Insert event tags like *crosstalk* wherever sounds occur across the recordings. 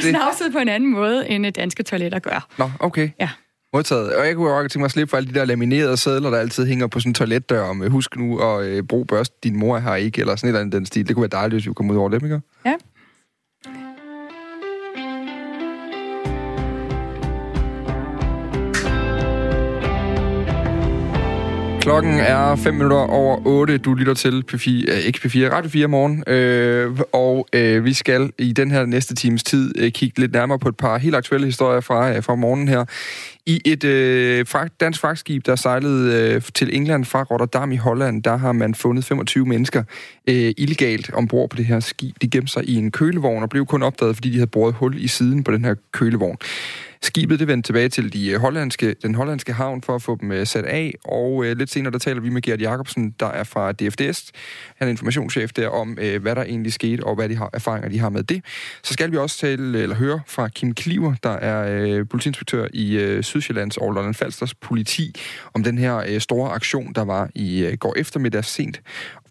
snavset på en anden måde, end danske toiletter gør. Nå, okay. Ja. Modtaget. Og jeg kunne jo tænke mig at slippe for alle de der laminerede sædler, der altid hænger på sådan en toiletdør, om husk nu at øh, bruge børst, din mor har ikke, eller sådan et eller andet den stil. Det kunne være dejligt, hvis vi kom ud over dem, ikke? Ja. Klokken er 5 minutter over 8. Du lytter til P4, øh, ikke P4, Radio 4 morgen. Øh, og øh, vi skal i den her næste times tid øh, kigge lidt nærmere på et par helt aktuelle historier fra, øh, fra morgenen her. I et øh, dansk fragtskib, der sejlede øh, til England fra Rotterdam i Holland, der har man fundet 25 mennesker øh, illegalt ombord på det her skib. De gemte sig i en kølevogn og blev kun opdaget, fordi de havde boret hul i siden på den her kølevogn. Skibet det vendte tilbage til de øh, hollandske, den hollandske havn for at få dem øh, sat af, og øh, lidt senere der taler vi med Gert Jacobsen, der er fra DFDS. Han er informationschef der om, øh, hvad der egentlig skete, og hvad de har, erfaringer de har med det. Så skal vi også tale, eller høre fra Kim Kliver, der er øh, politiinspektør i øh, Sydsjællands og Lolland Falsters politi, om den her øh, store aktion, der var i øh, går eftermiddag sent,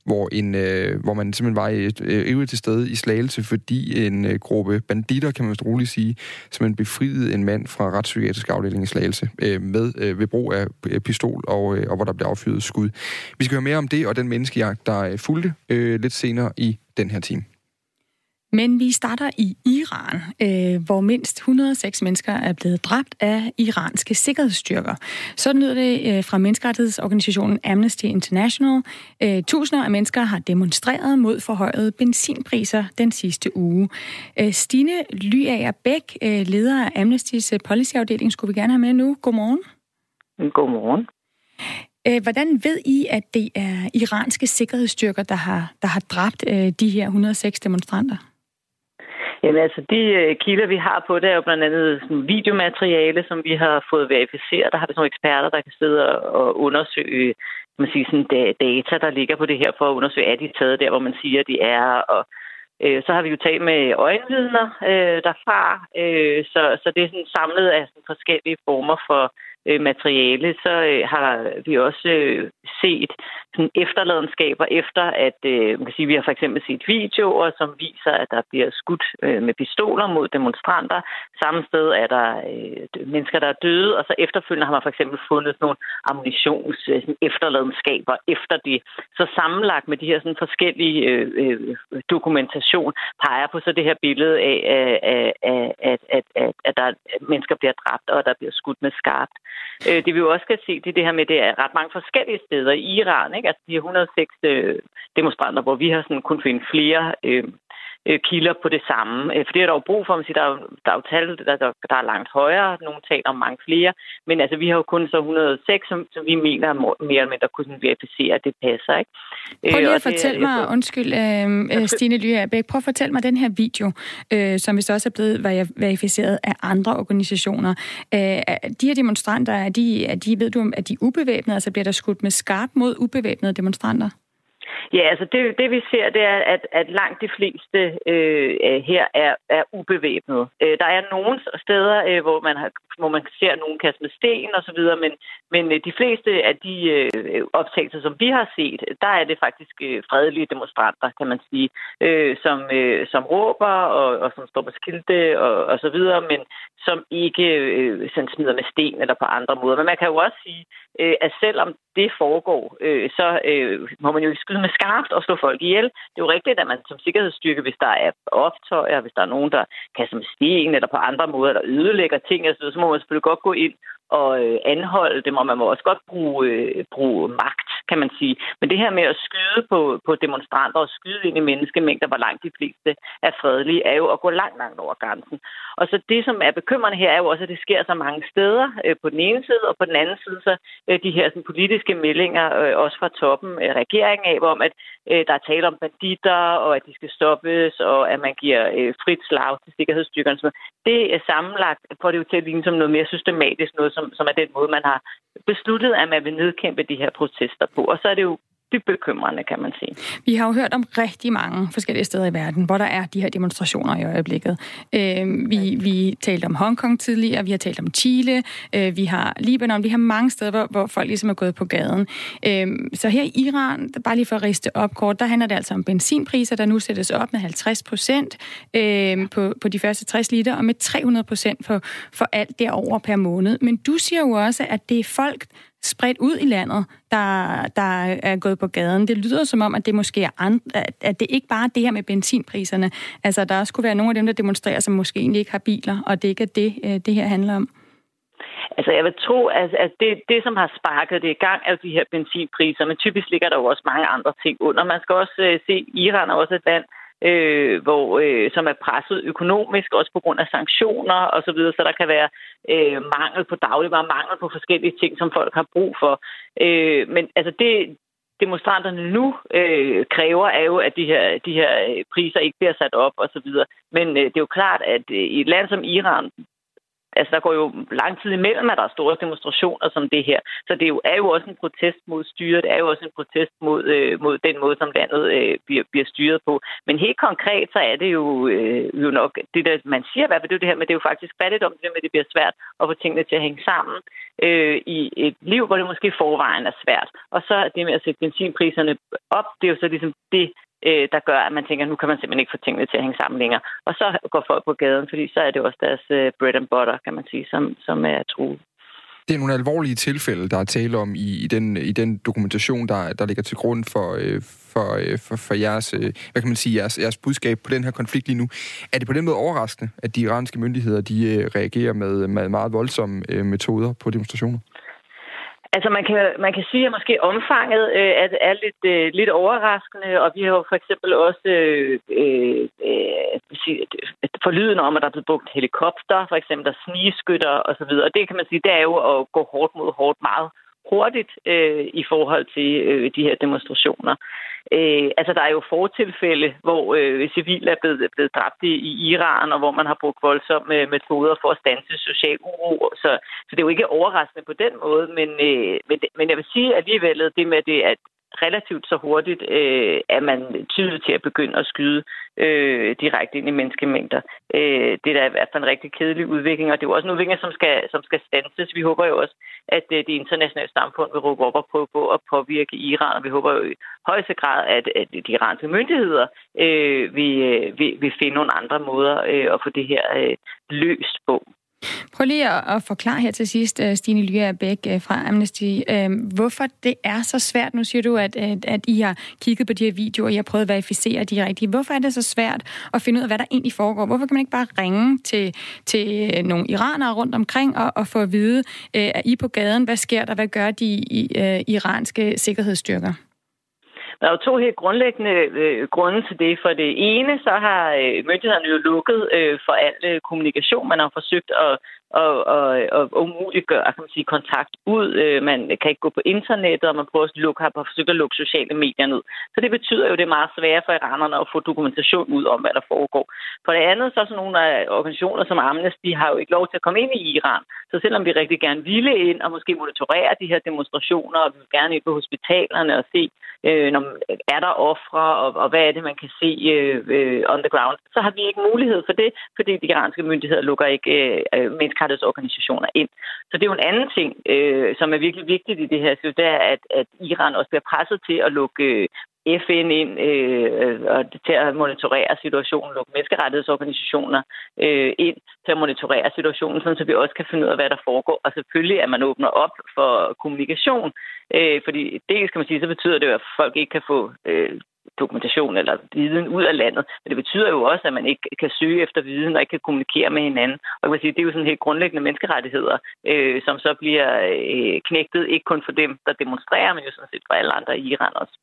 hvor, en, øh, hvor man simpelthen var øh, til stede i Slagelse, fordi en øh, gruppe banditter, kan man vist roligt sige, simpelthen befriede en mand fra retspsykiatrisk afdeling i Slagelse øh, med, øh, ved brug af øh, pistol, og, øh, og hvor der blev affyret skud. Vi skal høre mere om det og den menneskejagt, der øh, fulgte øh, lidt senere i den her time. Men vi starter i Iran, øh, hvor mindst 106 mennesker er blevet dræbt af iranske sikkerhedsstyrker. Sådan lyder det øh, fra menneskerettighedsorganisationen Amnesty International. Øh, tusinder af mennesker har demonstreret mod forhøjede benzinpriser den sidste uge. Øh, Stine Lyager Bæk, øh, leder af Amnesty's policyafdeling, skulle vi gerne have med nu. Godmorgen. Godmorgen. Hvordan ved I, at det er iranske sikkerhedsstyrker, der har, der har dræbt øh, de her 106 demonstranter? Jamen altså, de øh, kilder, vi har på det, er jo blandt andet sådan videomateriale, som vi har fået verificeret. Der har vi sådan nogle eksperter, der kan sidde og undersøge man siger, sådan data, der ligger på det her, for at undersøge, er de taget der, hvor man siger, de er, og øh, så har vi jo talt med øjenvidner øh, derfra, øh, så, så det er sådan samlet af sådan forskellige former for øh, materiale, så øh, har vi også øh, set sådan efterladenskaber efter, at øh, man kan sige, vi har for eksempel set videoer, som viser, at der bliver skudt øh, med pistoler mod demonstranter. Samme sted er der øh, mennesker, der er døde, og så efterfølgende har man for eksempel fundet nogle ammunitions øh, efterladenskaber efter det. Så sammenlagt med de her sådan, forskellige øh, øh, dokumentation peger på så det her billede af, at, at, at, at, at, at der at mennesker bliver dræbt, og der bliver skudt med skarpt. Øh, det vi jo også kan se, det er det her med, det er ret mange forskellige steder i Iran. Ikke? Altså de 106 øh, demonstranter, hvor vi har sådan kun finde flere øh, øh, kilder på det samme. Øh, for det er der jo brug for, man siger, der er der er jo tal, der, der, der er langt højere, nogle taler om mange flere, men altså vi har jo kun så 106, som, som vi mener mere eller mindre kunne verificere, at det passer. Ikke? Prøv lige at fortælle mig, jeg, undskyld, øh, Stine Lyabæk, prøv at fortælle mig den her video, øh, som hvis også er blevet verificeret af andre organisationer. Øh, de her demonstranter, er de, er de, ved du, er de ubevæbnede? Altså bliver der skudt med skarp mod ubevæbnede demonstranter? Ja, altså det, det vi ser, det er, at, at langt de fleste øh, øh her er, er ubevæbnet. Øh, der er nogle steder, øh, hvor man har, hvor man ser nogen kaste med sten og så videre, men, men øh, de fleste af de øh, optagelser, som vi har set, der er det faktisk øh, fredelige demonstranter, kan man sige, øh, som, øh, som råber og, og som står på skilte og, og så videre, men som ikke øh, sådan smider med sten eller på andre måder. Men man kan jo også sige, øh, at selvom det foregår, øh, så øh, må man jo skyde med skarpt og slå folk ihjel. Det er jo rigtigt, at man som sikkerhedsstyrke, hvis der er optøjer, hvis der er nogen, der kaster med sten eller på andre måder, der ødelægger ting, så må man selvfølgelig godt gå ind og øh, anholde dem, og man må også godt bruge, øh, bruge magt, kan man sige. Men det her med at skyde på, på demonstranter og skyde ind i menneskemængder, hvor langt de fleste er fredelige, er jo at gå langt, langt over grænsen. Og så det, som er bekymrende her, er jo også, at det sker så mange steder øh, på den ene side, og på den anden side så øh, de her sådan, politiske meldinger, øh, også fra toppen af regeringen af, om at øh, der er tale om banditter, og at de skal stoppes, og at man giver øh, frit slag til sikkerhedsstyrkerne. Det er sammenlagt, får det jo til at ligne som noget mere systematisk, noget som, som er den måde, man har besluttet, at man vil nedkæmpe de her protester på. Og så er det jo dybt bekymrende, kan man sige. Vi har jo hørt om rigtig mange forskellige steder i verden, hvor der er de her demonstrationer i øjeblikket. Øh, vi, vi talte om Hongkong tidligere, vi har talt om Chile, øh, vi har Libanon, vi har mange steder, hvor, hvor folk ligesom er gået på gaden. Øh, så her i Iran, bare lige for at riste op kort, der handler det altså om benzinpriser, der nu sættes op med 50 procent øh, på, på de første 60 liter, og med 300 procent for, for alt derover per måned. Men du siger jo også, at det er folk, spredt ud i landet, der, der er gået på gaden. Det lyder som om, at det måske er andre, at det ikke bare er det her med benzinpriserne. Altså, der også kunne være nogle af dem, der demonstrerer, som måske egentlig ikke har biler, og det ikke er det, øh, det her handler om. Altså, jeg vil tro, at, at det, det, som har sparket det i gang, er jo de her benzinpriser, men typisk ligger der jo også mange andre ting under. Man skal også uh, se, Iran er også et land, øh, hvor, øh, som er presset økonomisk, også på grund af sanktioner osv., så, så der kan være øh, mangel på dagligvarer, mangel på forskellige ting, som folk har brug for. Øh, men altså det, demonstranterne nu øh, kræver, er jo, at de her, de her øh, priser ikke bliver sat op osv. Men øh, det er jo klart, at øh, i et land som Iran, Altså, der går jo lang tid imellem, at der er store demonstrationer som det her. Så det er jo, er jo også en protest mod styret. Det er jo også en protest mod, øh, mod den måde, som landet øh, bliver, bliver styret på. Men helt konkret, så er det jo, øh, jo nok det, der man siger, hvad det er det her, men det er jo faktisk fattigdom, det med, at det bliver svært at få tingene til at hænge sammen øh, i et liv, hvor det måske forvejen er svært. Og så det med at sætte benzinpriserne op, det er jo så ligesom det, øh, der gør, at man tænker, at nu kan man simpelthen ikke få tingene til at hænge sammen længere. Og så går folk på gaden, fordi så er det også deres øh, bread and butter, kan man sige, som, som er truet. Det er nogle alvorlige tilfælde, der er tale om i, i, den, i den dokumentation, der, der ligger til grund for, øh, for, øh, for, for jeres, øh, hvad kan man sige, jeres, jeres budskab på den her konflikt lige nu. Er det på den måde overraskende, at de iranske myndigheder de øh, reagerer med, med meget voldsomme øh, metoder på demonstrationer? Altså man kan, man kan sige, at måske omfanget øh, er, er lidt, øh, lidt overraskende, og vi har jo for eksempel også øh, øh, øh, forlyden om, at der er blevet brugt helikopter, for eksempel der snigeskytter osv., og det kan man sige, det er jo at gå hårdt mod hårdt meget hurtigt øh, i forhold til øh, de her demonstrationer. Øh, altså, der er jo fortilfælde, hvor øh, civile er blevet, blevet dræbt i, i Iran, og hvor man har brugt voldsomme øh, metoder for at stanse social uro. Så, så det er jo ikke overraskende på den måde, men, øh, men, men jeg vil sige alligevel, det med det, at relativt så hurtigt øh, er man tydeligt til at begynde at skyde øh, direkte ind i menneskemængder. Øh, det er da i hvert fald en rigtig kedelig udvikling, og det er jo også en udvikling, som skal, som skal stanses. Vi håber jo også, at øh, det internationale samfund vil råbe op og prøve på at påvirke Iran, og vi håber jo i højeste grad, at, at de iranske myndigheder øh, vil, øh, vil, vil finde nogle andre måder øh, at få det her øh, løst på. Prøv lige at, at forklare her til sidst, øh, Stine Lya Bæk øh, fra Amnesty, øh, hvorfor det er så svært. Nu siger du, at, at, at I har kigget på de her videoer, og I har prøvet at verificere de rigtige. Hvorfor er det så svært at finde ud af, hvad der egentlig foregår? Hvorfor kan man ikke bare ringe til, til nogle iranere rundt omkring og, og få at vide, er I på gaden, hvad sker der, hvad gør de i, iranske sikkerhedsstyrker? Der er jo to helt grundlæggende øh, grunde til det. For det ene, så har øh, myndighederne jo lukket øh, for al øh, kommunikation. Man har forsøgt at og, og, og umuliggøre kan man sige, kontakt ud. Øh, man kan ikke gå på internettet, og man prøver at lukke, har forsøgt at lukke sociale medier ned. Så det betyder jo, at det er meget sværere for iranerne at få dokumentation ud om, hvad der foregår. For det andet, så er sådan nogle af organisationer som Amnesty har jo ikke lov til at komme ind i Iran. Så selvom vi rigtig gerne ville ind og måske monitorere de her demonstrationer, og vi vil gerne ind på hospitalerne og se, øh, når, er der ofre, og, og hvad er det, man kan se øh, øh, on the ground, så har vi ikke mulighed for det, fordi de iranske myndigheder lukker ikke øh, øh menneskerettighedsorganisationer ind. Så det er jo en anden ting, øh, som er virkelig vigtigt i det her, så det er, at, at Iran også bliver presset til at lukke øh, FN ind øh, og til at monitorere situationen, lukke menneskerettighedsorganisationer øh, ind til at monitorere situationen, sådan, så vi også kan finde ud af, hvad der foregår. Og selvfølgelig, at man åbner op for kommunikation, øh, fordi det skal man sige, så betyder det jo, at folk ikke kan få øh, dokumentation eller viden ud af landet. Men det betyder jo også, at man ikke kan søge efter viden og ikke kan kommunikere med hinanden. Og jeg vil sige, det er jo sådan helt grundlæggende menneskerettigheder, øh, som så bliver øh, knægtet, ikke kun for dem, der demonstrerer, men jo sådan set for alle andre i Iran også.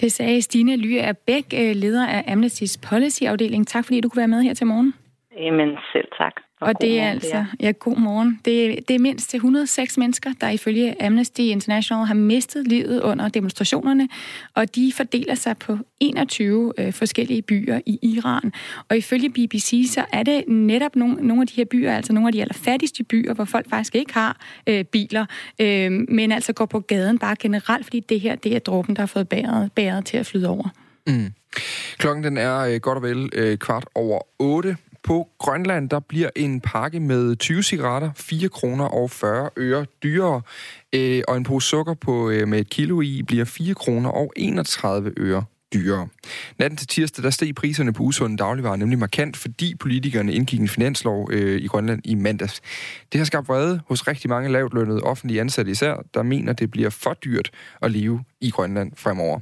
Det sagde Stine Lyer Bæk, øh, leder af Amnesty's Policy-afdeling. Tak fordi du kunne være med her til morgen. Jamen selv tak. Og det er altså, ja, god morgen. Det, det er mindst til 106 mennesker, der ifølge Amnesty International har mistet livet under demonstrationerne, og de fordeler sig på 21 øh, forskellige byer i Iran. Og ifølge BBC, så er det netop nogle, nogle af de her byer, altså nogle af de allerfattigste byer, hvor folk faktisk ikke har øh, biler, øh, men altså går på gaden bare generelt, fordi det her, det er dråben, der har fået bæret, bæret til at flyde over. Mm. Klokken den er øh, godt og vel øh, kvart over 8. På Grønland, der bliver en pakke med 20 cigaretter 4 kroner og 40 øre dyrere, øh, og en pose sukker på, øh, med et kilo i bliver 4 kroner og 31 øre dyrere. Natten til tirsdag, der steg priserne på usunde dagligvarer nemlig markant, fordi politikerne indgik en finanslov øh, i Grønland i mandags. Det har skabt vrede hos rigtig mange lavtlønnede offentlige ansatte især, der mener, det bliver for dyrt at leve i Grønland fremover.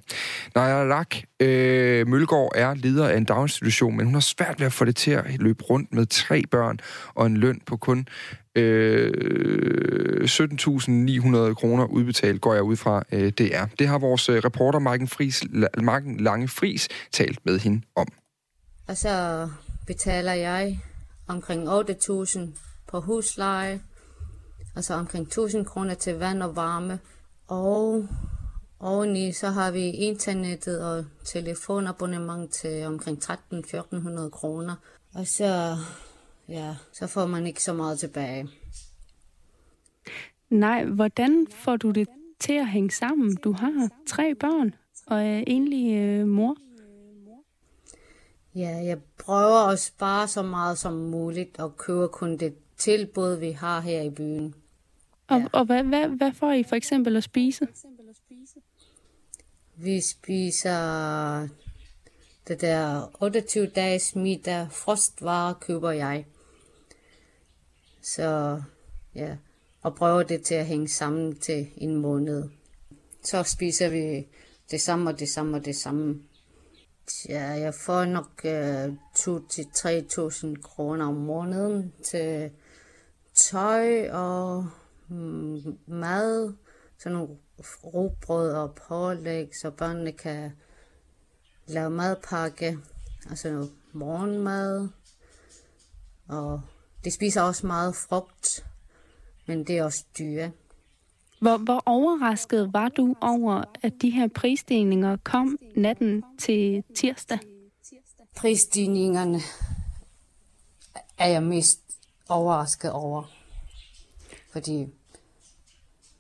Naja Lak øh, Mølgaard er leder af en daginstitution, men hun har svært ved at få det til at løbe rundt med tre børn og en løn på kun Øh, 17.900 kroner udbetalt, går jeg ud fra, øh, det er. Det har vores øh, reporter Marken, Fris, Marken Lange Fris talt med hende om. Og så betaler jeg omkring 8.000 på husleje, og så omkring 1.000 kroner til vand og varme. Og oveni så har vi internettet og telefonabonnement til omkring 13-1400 kroner. Og så ja, så får man ikke så meget tilbage. Nej, hvordan får du det til at hænge sammen? Du har tre børn og er enlig øh, mor. Ja, jeg prøver at spare så meget som muligt og købe kun det tilbud, vi har her i byen. Og, ja. og hvad, hvad, hvad får I for eksempel at spise? Vi spiser det der 28 dages middag, frostvarer køber jeg. Så ja, og prøver det til at hænge sammen til en måned. Så spiser vi det samme og det samme og det samme. Ja, jeg får nok øh, 2-3.000 kroner om måneden til tøj og mm, mad, sådan nogle rugbrød og pålæg, så børnene kan lave madpakke, altså morgenmad og det spiser også meget frugt, men det er også dyre. Hvor, hvor overrasket var du over, at de her prisstigninger kom natten til tirsdag? Prisstigningerne er jeg mest overrasket over. Fordi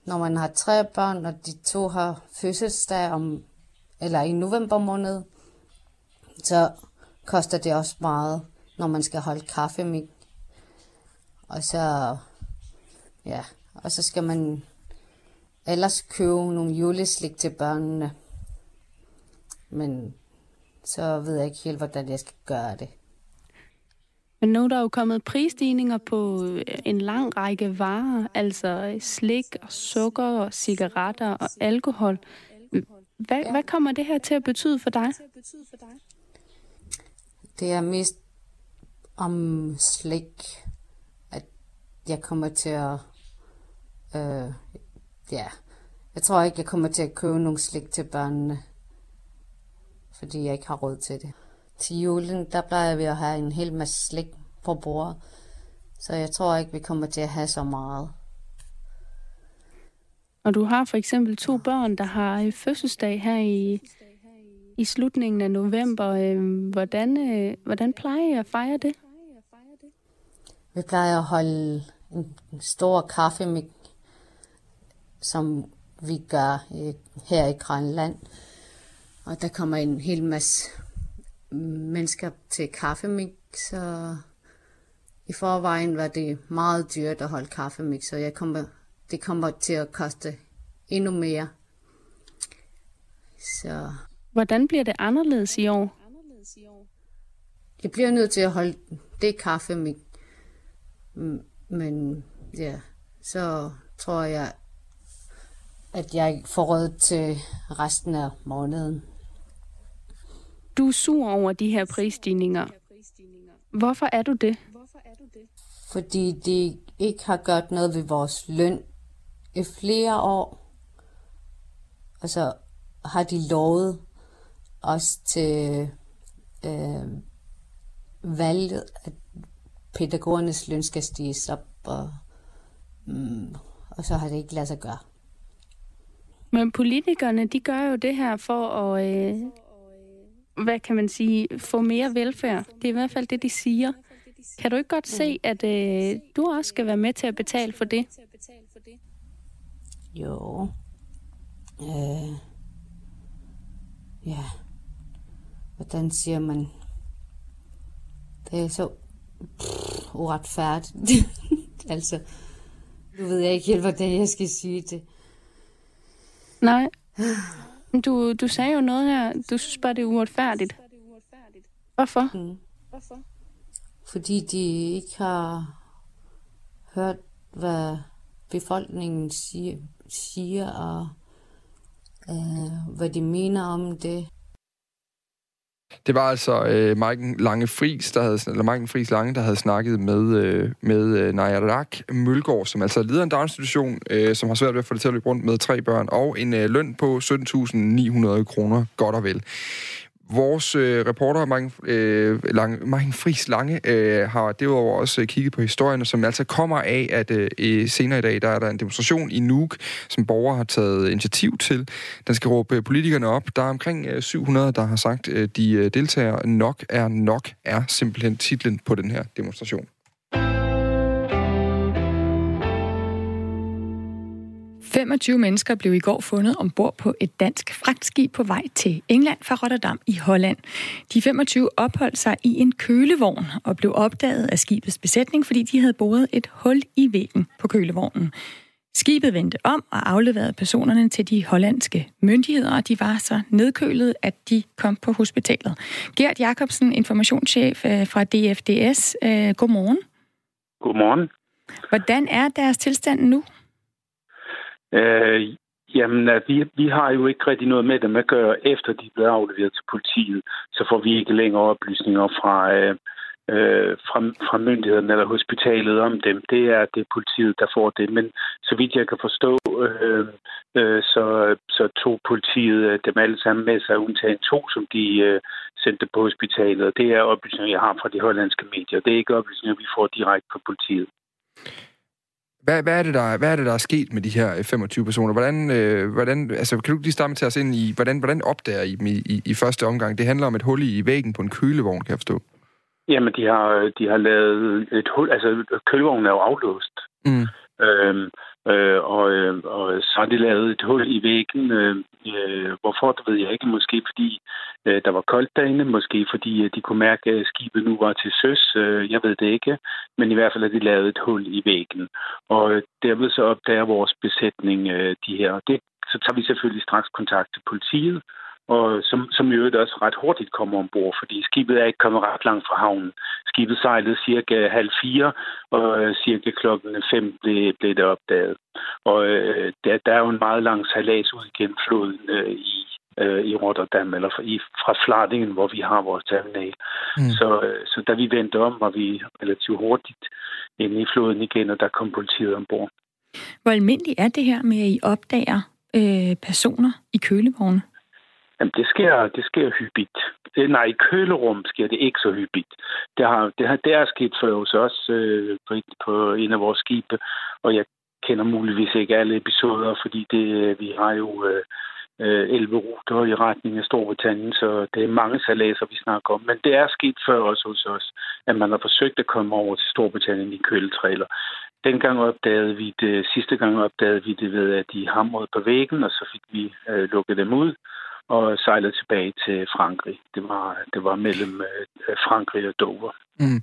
når man har tre børn, og de to har fødselsdag om, eller i november måned, så koster det også meget, når man skal holde kaffe med og så, ja, og så skal man ellers købe nogle juleslik til børnene. Men så ved jeg ikke helt, hvordan jeg skal gøre det. Men nu er der jo kommet prisstigninger på en lang række varer, altså slik og sukker og cigaretter og alkohol. Hvad, hvad kommer det her til at betyde for dig? Det er mest om slik jeg kommer til at... Øh, ja, jeg tror ikke, jeg kommer til at købe nogle slik til børnene, fordi jeg ikke har råd til det. Til julen, der plejer vi at have en hel masse slik på bordet, så jeg tror ikke, vi kommer til at have så meget. Og du har for eksempel to børn, der har øh, fødselsdag her i, i slutningen af november. Øh, hvordan, øh, hvordan plejer I at fejre det? Vi plejer at holde en, stor kaffemik, som vi gør her i Grønland. Og der kommer en hel masse mennesker til kaffemik, så i forvejen var det meget dyrt at holde kaffemik, så jeg kommer, det kommer til at koste endnu mere. Så. Hvordan bliver det anderledes i år? Jeg bliver nødt til at holde det kaffemik men ja, så tror jeg, at jeg får råd til resten af måneden. Du er sur over de her prisstigninger. Hvorfor er du det? Fordi de ikke har gjort noget ved vores løn i flere år. Og så har de lovet os til øh, valget, at pædagogernes løn skal stiges op, og, mm, og så har det ikke lade sig gøre. Men politikerne, de gør jo det her for at, øh, hvad kan man sige, få mere velfærd. Det er i hvert fald det, de siger. Kan du ikke godt se, at øh, du også skal være med til at betale for det? Jo. Øh. Ja. Hvordan siger man? Det er så pff, uretfærdigt. *laughs* altså, nu ved jeg ikke helt, hvordan jeg skal sige det. Nej. Du, du sagde jo noget her. Du synes bare, det er uretfærdigt. Hvorfor? Mm. Fordi de ikke har hørt, hvad befolkningen siger, siger og øh, hvad de mener om det. Det var altså øh, Maiken Lange Fris, der havde, eller Maiken Fris Lange, der havde snakket med, øh, med øh, Najarak Mølgaard, som altså leder en daginstitution, øh, som har svært ved at få det til at løbe rundt med tre børn, og en øh, løn på 17.900 kroner, godt og vel. Vores øh, reporter, Martin, øh, Lange, Martin Friis Lange, øh, har derudover også øh, kigget på historierne, som altså kommer af, at øh, senere i dag, der er der en demonstration i Nuuk, som borgere har taget initiativ til. Den skal råbe øh, politikerne op. Der er omkring øh, 700, der har sagt, øh, de øh, deltager nok er nok, er simpelthen titlen på den her demonstration. 25 mennesker blev i går fundet ombord på et dansk fragtskib på vej til England fra Rotterdam i Holland. De 25 opholdt sig i en kølevogn og blev opdaget af skibets besætning, fordi de havde boret et hul i væggen på kølevognen. Skibet vendte om og afleverede personerne til de hollandske myndigheder, og de var så nedkølet, at de kom på hospitalet. Gert Jacobsen, informationschef øh, fra DFDS. Øh, godmorgen. Godmorgen. Hvordan er deres tilstand nu? Øh, jamen, vi, vi har jo ikke rigtig noget med dem at gøre, efter de bliver afleveret til politiet. Så får vi ikke længere oplysninger fra, øh, øh, fra, fra myndigheden eller hospitalet om dem. Det er det politiet, der får det. Men så vidt jeg kan forstå, øh, øh, så, så tog politiet øh, dem alle sammen med sig, undtagen to, som de øh, sendte på hospitalet. Det er oplysninger, jeg har fra de hollandske medier. Det er ikke oplysninger, vi får direkte fra politiet. Hvad, hvad, er det, der, hvad er det, der er sket med de her 25 personer? Hvordan, øh, hvordan, altså, kan du lige starte tage os ind i, hvordan, hvordan opdager I dem i, i, i første omgang? Det handler om et hul i væggen på en kølevogn, kan jeg forstå. Jamen, de har, de har lavet et hul. Altså, kølevognen er jo aflåst. Mm. Øhm, øh, og, øh, og så har de lavet et hul i væggen. Øh, øh, hvorfor, det ved jeg ikke. Måske fordi øh, der var koldt derinde. Måske fordi øh, de kunne mærke, at skibet nu var til søs. Øh, jeg ved det ikke. Men i hvert fald har de lavet et hul i væggen. Og øh, derved så opdager vores besætning øh, de her. Det, så tager vi selvfølgelig straks kontakt til politiet og som, som i øvrigt også ret hurtigt kommer ombord, fordi skibet er ikke kommet ret langt fra havnen. Skibet sejlede cirka halv fire, og øh, cirka klokken fem blev, blev det opdaget. Og øh, der, der er jo en meget lang sejlads ud igennem floden øh, i, øh, i Rotterdam, eller fra, i, fra Flardingen, hvor vi har vores terminal. Mm. Så, øh, så da vi vendte om, var vi relativt hurtigt inde i floden igen, og der kom politiet ombord. Hvor almindeligt er det her med, at I opdager øh, personer i kølevogne? Jamen, det sker, det sker hyppigt. Det, Nej, i kølerum sker det ikke så hyppigt. Det, har, det, har, der sket for os også øh, på, på en af vores skibe, og jeg kender muligvis ikke alle episoder, fordi det, øh, vi har jo øh, øh 11 ruter i retning af Storbritannien, så det er mange salaser, vi snakker om. Men det er sket før også hos os, at man har forsøgt at komme over til Storbritannien i køletræler. Dengang opdagede vi det, sidste gang opdagede vi det ved, at de hamrede på væggen, og så fik vi øh, lukket dem ud og sejlede tilbage til Frankrig. Det var, det var mellem øh, Frankrig og Dover. Mm.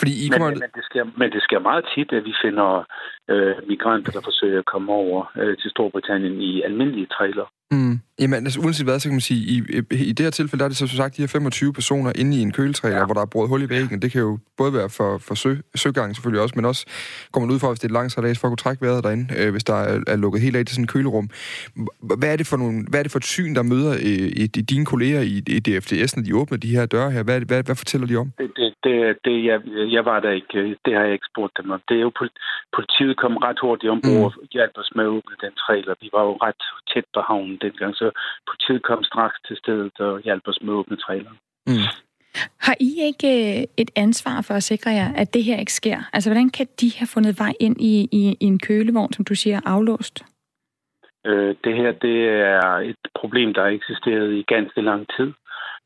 Fordi I kommer... men, men, det sker, men det sker meget tit, at vi finder øh, migranter, der forsøger at komme over øh, til Storbritannien i almindelige trailer. Mm. Jamen, altså, uanset hvad, så kan man sige, i, i det her tilfælde, der er det så, så sagt de her 25 personer inde i en køletræler, ja. hvor der er brudt hul i væggen. Det kan jo både være for, for sø, søgang selvfølgelig også, men også kommer man ud fra, hvis det er et langt sejlads, for at kunne trække vejret derinde, øh, hvis der er, er lukket helt af til sådan en kølerum. Hvad er det for, nogle, hvad er det for et syn, der møder øh, i, i dine kolleger i, i DFDS, når de åbner de her døre her? Hvad, hvad, hvad fortæller de om? Det, det, det, det jeg, jeg var der ikke. Det har jeg ikke spurgt dem om. Det er jo politiet kom ret hurtigt ombord mm. og hjalp os med at åbne den trailer. Vi var jo ret tæt på havnen dengang, så politiet kom straks til stedet og hjalp os med at åbne traileren. Mm. Har I ikke øh, et ansvar for at sikre jer, at det her ikke sker? Altså, hvordan kan de have fundet vej ind i, i, i en kølevogn, som du siger, aflåst? Øh, det her det er et problem, der har eksisteret i ganske lang tid.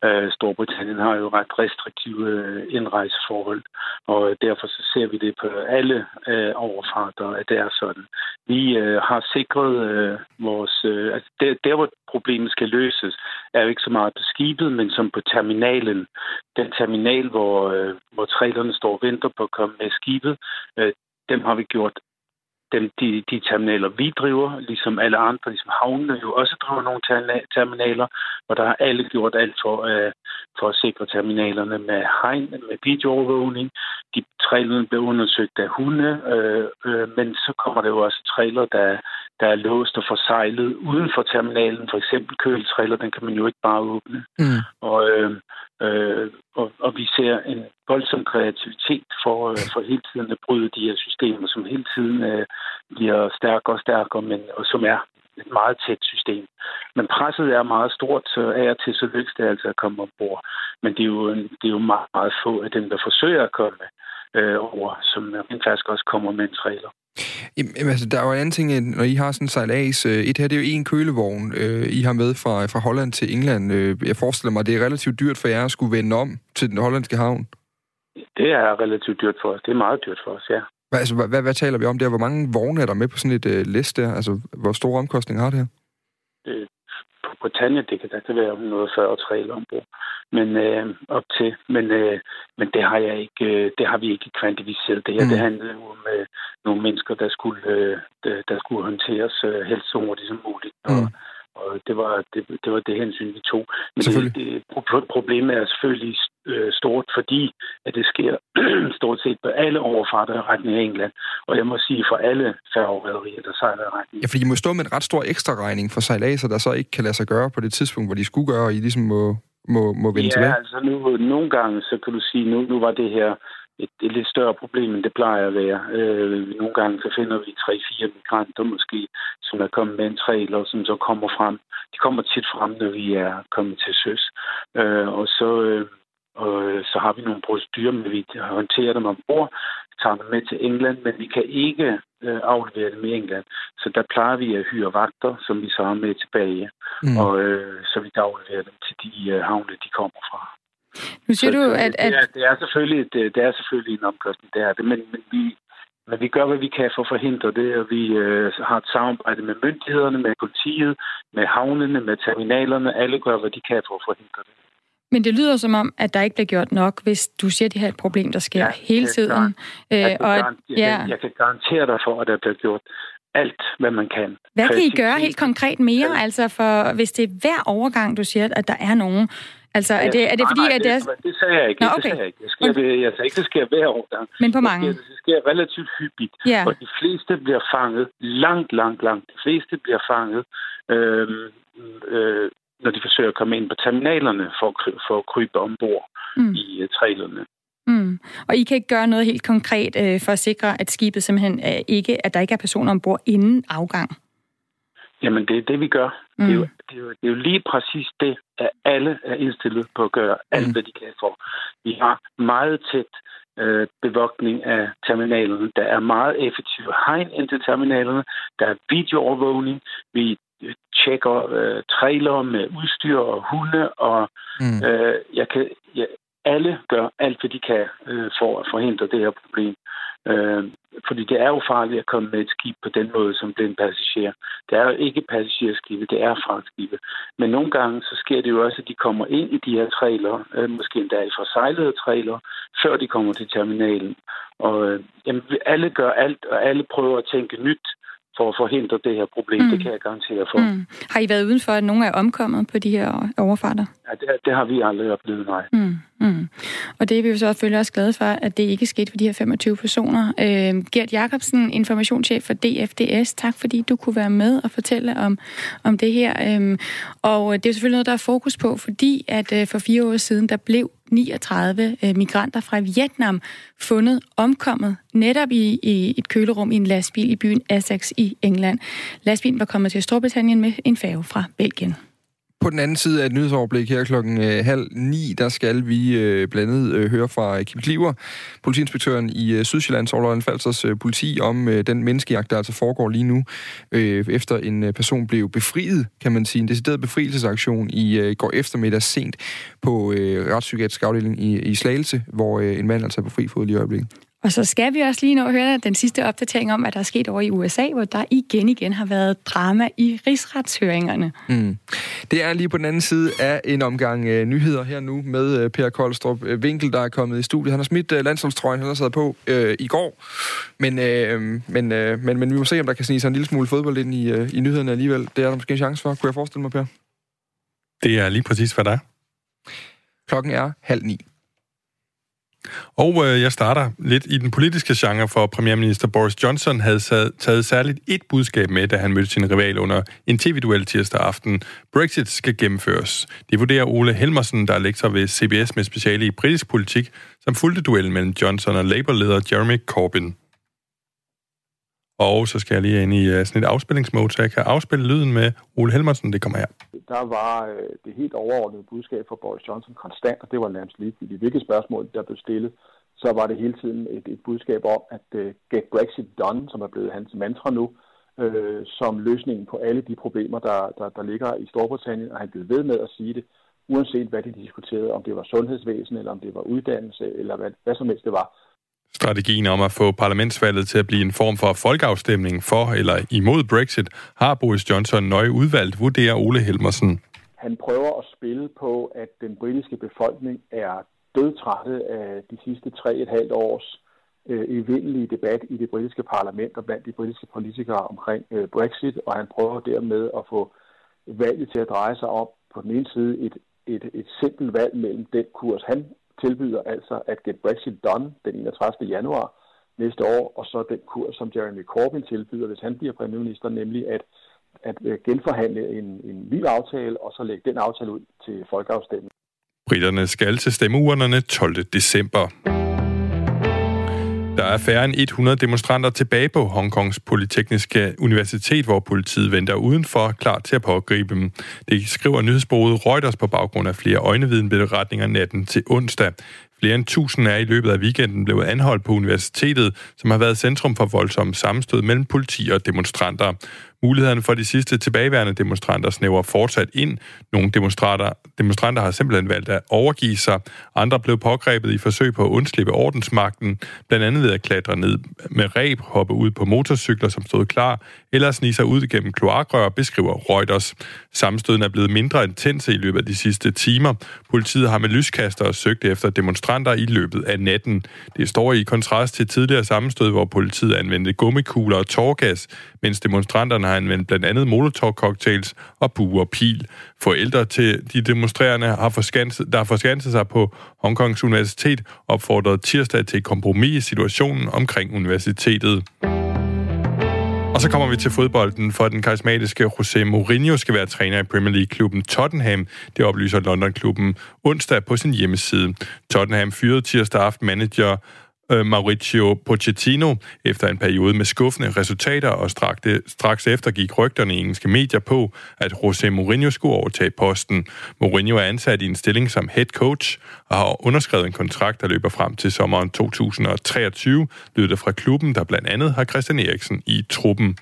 Øh, Storbritannien har jo ret restriktive øh, indrejseforhold, og derfor så ser vi det på alle øh, overfarter, at det er sådan. Vi øh, har sikret øh, vores... Øh, altså der, der, hvor problemet skal løses, er jo ikke så meget på skibet, men som på terminalen. Den terminal, hvor, øh, hvor trailerne står og venter på at komme med skibet, øh, dem har vi gjort dem, de, de terminaler, vi driver, ligesom alle andre, ligesom havnene jo også driver nogle terminaler, og der har alle gjort alt for, øh, for at sikre terminalerne med hegn, med videoovervågning. De trailerne bliver undersøgt af hunde, øh, øh, men så kommer der jo også trailer, der, der er låst og forsejlet uden for terminalen. For eksempel køletrailer, den kan man jo ikke bare åbne. Mm. Og, uh, uh, og, og vi ser en voldsom kreativitet for, uh, for hele tiden at bryde de her systemer, som hele tiden uh, bliver stærkere og stærkere, men og som er et meget tæt system. Men presset er meget stort, så af og til så lykkes det altså at komme ombord. Men det er jo, det er jo meget, meget få af dem, der forsøger at komme øh, over, som rent faktisk også kommer med en trailer. Jamen, altså, der er jo en anden ting, når I har sådan en sejlads. Øh, et her, det er jo en kølevogn, øh, I har med fra, fra Holland til England. Øh, jeg forestiller mig, det er relativt dyrt for jer at skulle vende om til den hollandske havn. Det er relativt dyrt for os. Det er meget dyrt for os, ja. Hvad, altså, hvad, hvad taler vi om der? Hvor mange vogne er der med på sådan et uh, list der? Altså, hvor store omkostninger har det her? Det, Britannia, det kan, der kan være noget 40 trailer ombord. Men øh, op til. Men, øh, men det har jeg ikke, øh, det har vi ikke kvantificeret. Det her, mm. det handlede jo om øh, nogle mennesker, der skulle, øh, der, der skulle håndteres øh, helst så hurtigt som muligt. Mm. Og, og det var det, det, var det hensyn, vi tog. Men det, det, problemet er selvfølgelig øh, stort, fordi at det sker *clears throat* stort set på alle overfarter i retning af England. Og jeg må sige for alle færgerederier, der sejler i retning. Ja, fordi I må stå med en ret stor ekstra regning for sejladser, der så ikke kan lade sig gøre på det tidspunkt, hvor de skulle gøre, og I ligesom må, må, må vende ja, tilbage. Ja, altså nu, nogle gange, så kan du sige, nu, nu var det her et, et lidt større problem, end det plejer at være. Øh, nogle gange så finder vi tre-fire migranter måske, som er kommet med en trailer, som så kommer frem. De kommer tit frem, når vi er kommet til søs. Øh, og så, øh, og så har vi nogle procedurer, men vi håndterer dem ombord, tager dem med til England, men vi kan ikke øh, aflevere dem i England. Så der plejer vi at hyre vagter, som vi så har med tilbage, mm. og øh, så vi kan aflevere dem til de øh, havne, de kommer fra. Nu siger så, du, at... Det, er, det, er selvfølgelig, det, det er selvfølgelig en omkostning, det er det, men, men vi, men vi gør, hvad vi kan for at forhindre det, og vi øh, har et samarbejde med myndighederne, med politiet, med havnene, med terminalerne. Alle gør, hvad de kan for at forhindre det. Men det lyder som om, at der ikke bliver gjort nok, hvis du siger, at det her er et problem, der sker ja, hele tiden. Øh, jeg, kan og, jeg, ja. jeg kan garantere dig for, at der bliver gjort alt, hvad man kan. Hvad kan I gøre helt konkret mere? Altså, for hvis det er hver overgang, du siger, at der er nogen, Altså, er det, er det fordi, nej, at det, er... Det sagde jeg ikke. Nå, okay. Det sagde jeg ikke. Jeg, sker, det, jeg sagde ikke, det sker hver årgang. Men på mange? Det sker, det sker relativt hyppigt. Ja. Og de fleste bliver fanget langt, langt, langt. De fleste bliver fanget, øh, øh, når de forsøger at komme ind på terminalerne for, for at krybe ombord mm. i uh, trailerne. Mm. Og I kan ikke gøre noget helt konkret øh, for at sikre, at skibet simpelthen øh, ikke, at der ikke er personer ombord inden afgang? Jamen, det er det, vi gør. Mm. Det, er jo, mm. det, er jo, det er jo lige præcis det, at alle er indstillet på at gøre alt, mm. hvad de kan for. Vi har meget tæt øh, bevogtning af terminalerne. Der er meget effektive hegn ind til terminalerne. Der er videoovervågning. Vi tjekker øh, trailer med udstyr og hunde, og mm. øh, jeg kan, jeg, alle gør alt, hvad de kan øh, for at forhindre det her problem. Øh, fordi det er jo farligt at komme med et skib på den måde som blind passager. Det er jo ikke passagerskibe, det er fragtskibe. Men nogle gange så sker det jo også, at de kommer ind i de her trailer, øh, måske endda i forsejlede trailer, før de kommer til terminalen. Og øh, jamen, alle gør alt, og alle prøver at tænke nyt for at forhindre det her problem. Mm. Det kan jeg garantere for. Mm. Har I været uden for, at nogen er omkommet på de her overfarter? Ja, det, det har vi aldrig oplevet, nej. Mm. Mm. Og det er vi jo så selvfølgelig også glade for, at det ikke skete for de her 25 personer. Øh, Gert Jacobsen, informationschef for DFDS, tak fordi du kunne være med og fortælle om, om det her. Øh, og det er selvfølgelig noget, der er fokus på, fordi at øh, for fire år siden, der blev 39 øh, migranter fra Vietnam fundet omkommet netop i, i et kølerum i en lastbil i byen Essex i England. Lastbilen var kommet til Storbritannien med en færge fra Belgien. På den anden side af et nyhedsoverblik her klokken øh, halv ni, der skal vi øh, blandt andet øh, høre fra Kim Kliver, politiinspektøren i øh, Sydsjællands og Falsers øh, politi, om øh, den menneskejagt, der altså foregår lige nu, øh, efter en øh, person blev befriet, kan man sige, en decideret befrielsesaktion i øh, går eftermiddag sent på øh, retspsykiatrisk afdeling i, i Slagelse, hvor øh, en mand altså er på fri fod lige i øjeblikket. Og så skal vi også lige nå at høre den sidste opdatering om, hvad der er sket over i USA, hvor der igen igen har været drama i rigsretshøringerne. Mm. Det er lige på den anden side af en omgang uh, nyheder her nu med uh, Per Koldstrup uh, Winkel, der er kommet i studiet. Han har smidt uh, landsholdstrøjen, han har sat på uh, i går. Men, uh, men, uh, men, men vi må se, om der kan snige sig en lille smule fodbold ind i, uh, i nyhederne alligevel. Det er der måske en chance for, kunne jeg forestille mig, Per? Det er lige præcis, hvad der er. Klokken er halv ni. Og øh, jeg starter lidt i den politiske genre, for premierminister Boris Johnson havde sad, taget særligt et budskab med, da han mødte sin rival under en tv-duel tirsdag aften. Brexit skal gennemføres. Det vurderer Ole Helmersen, der er lektor ved CBS med speciale i britisk politik, som fulgte duellen mellem Johnson og Labour-leder Jeremy Corbyn. Og så skal jeg lige ind i uh, sådan et afspillingsmode, så jeg kan afspille lyden med Ole Helmersen. Det kommer her. Der var uh, det helt overordnede budskab fra Boris Johnson konstant, og det var nærmest ligegyldigt. Hvilket spørgsmål, der blev stillet, så var det hele tiden et, et budskab om, at uh, get Brexit done, som er blevet hans mantra nu, uh, som løsningen på alle de problemer, der, der, der ligger i Storbritannien, og han blev ved med at sige det, uanset hvad de diskuterede, om det var sundhedsvæsen, eller om det var uddannelse, eller hvad, hvad som helst det var Strategien om at få parlamentsvalget til at blive en form for folkeafstemning for eller imod Brexit har Boris Johnson nøje udvalgt, vurderer Ole Helmersen. Han prøver at spille på, at den britiske befolkning er dødtrætte af de sidste tre et halvt års øh, evindelige debat i det britiske parlament og blandt de britiske politikere omkring øh, Brexit, og han prøver dermed at få valget til at dreje sig om på den ene side et, et, et simpelt valg mellem den kurs, han tilbyder altså at get Brexit done den 31. januar næste år, og så den kurs, som Jeremy Corbyn tilbyder, hvis han bliver premierminister, nemlig at, at øh, genforhandle en, en ny aftale, og så lægge den aftale ud til folkeafstemning. Britterne skal til stemmeurnerne 12. december. Der er færre end 100 demonstranter tilbage på Hongkongs Polytekniske Universitet, hvor politiet venter udenfor, klar til at pågribe dem. Det skriver nyhedsbureauet Reuters på baggrund af flere øjnevidenberetninger natten til onsdag. Flere end tusind er i løbet af weekenden blevet anholdt på universitetet, som har været centrum for voldsomme sammenstød mellem politi og demonstranter. Mulighederne for de sidste tilbageværende demonstranter snæver fortsat ind. Nogle demonstranter, demonstranter har simpelthen valgt at overgive sig. Andre blev pågrebet i forsøg på at undslippe ordensmagten, blandt andet ved at klatre ned med ræb, hoppe ud på motorcykler, som stod klar, eller snige sig ud gennem kloakrør, beskriver Reuters. Sammenstøden er blevet mindre intense i løbet af de sidste timer. Politiet har med lyskaster søgt efter demonstranter i løbet af natten. Det står i kontrast til tidligere sammenstød, hvor politiet anvendte gummikugler og tårgas, mens demonstranterne har anvendt blandt andet molotov-cocktails og buer og pil. Forældre til de demonstrerende, har forskanset, der har forskanset sig på Hongkongs Universitet, opfordret tirsdag til et kompromis i situationen omkring universitetet. Og så kommer vi til fodbolden, for den karismatiske José Mourinho skal være træner i Premier League-klubben Tottenham. Det oplyser London-klubben onsdag på sin hjemmeside. Tottenham fyrede tirsdag aften manager Øh, Mauricio Pochettino efter en periode med skuffende resultater, og straks, straks efter gik rygterne i engelske medier på, at José Mourinho skulle overtage posten. Mourinho er ansat i en stilling som head coach og har underskrevet en kontrakt, der løber frem til sommeren 2023, lyder det fra klubben, der blandt andet har Christian Eriksen i truppen.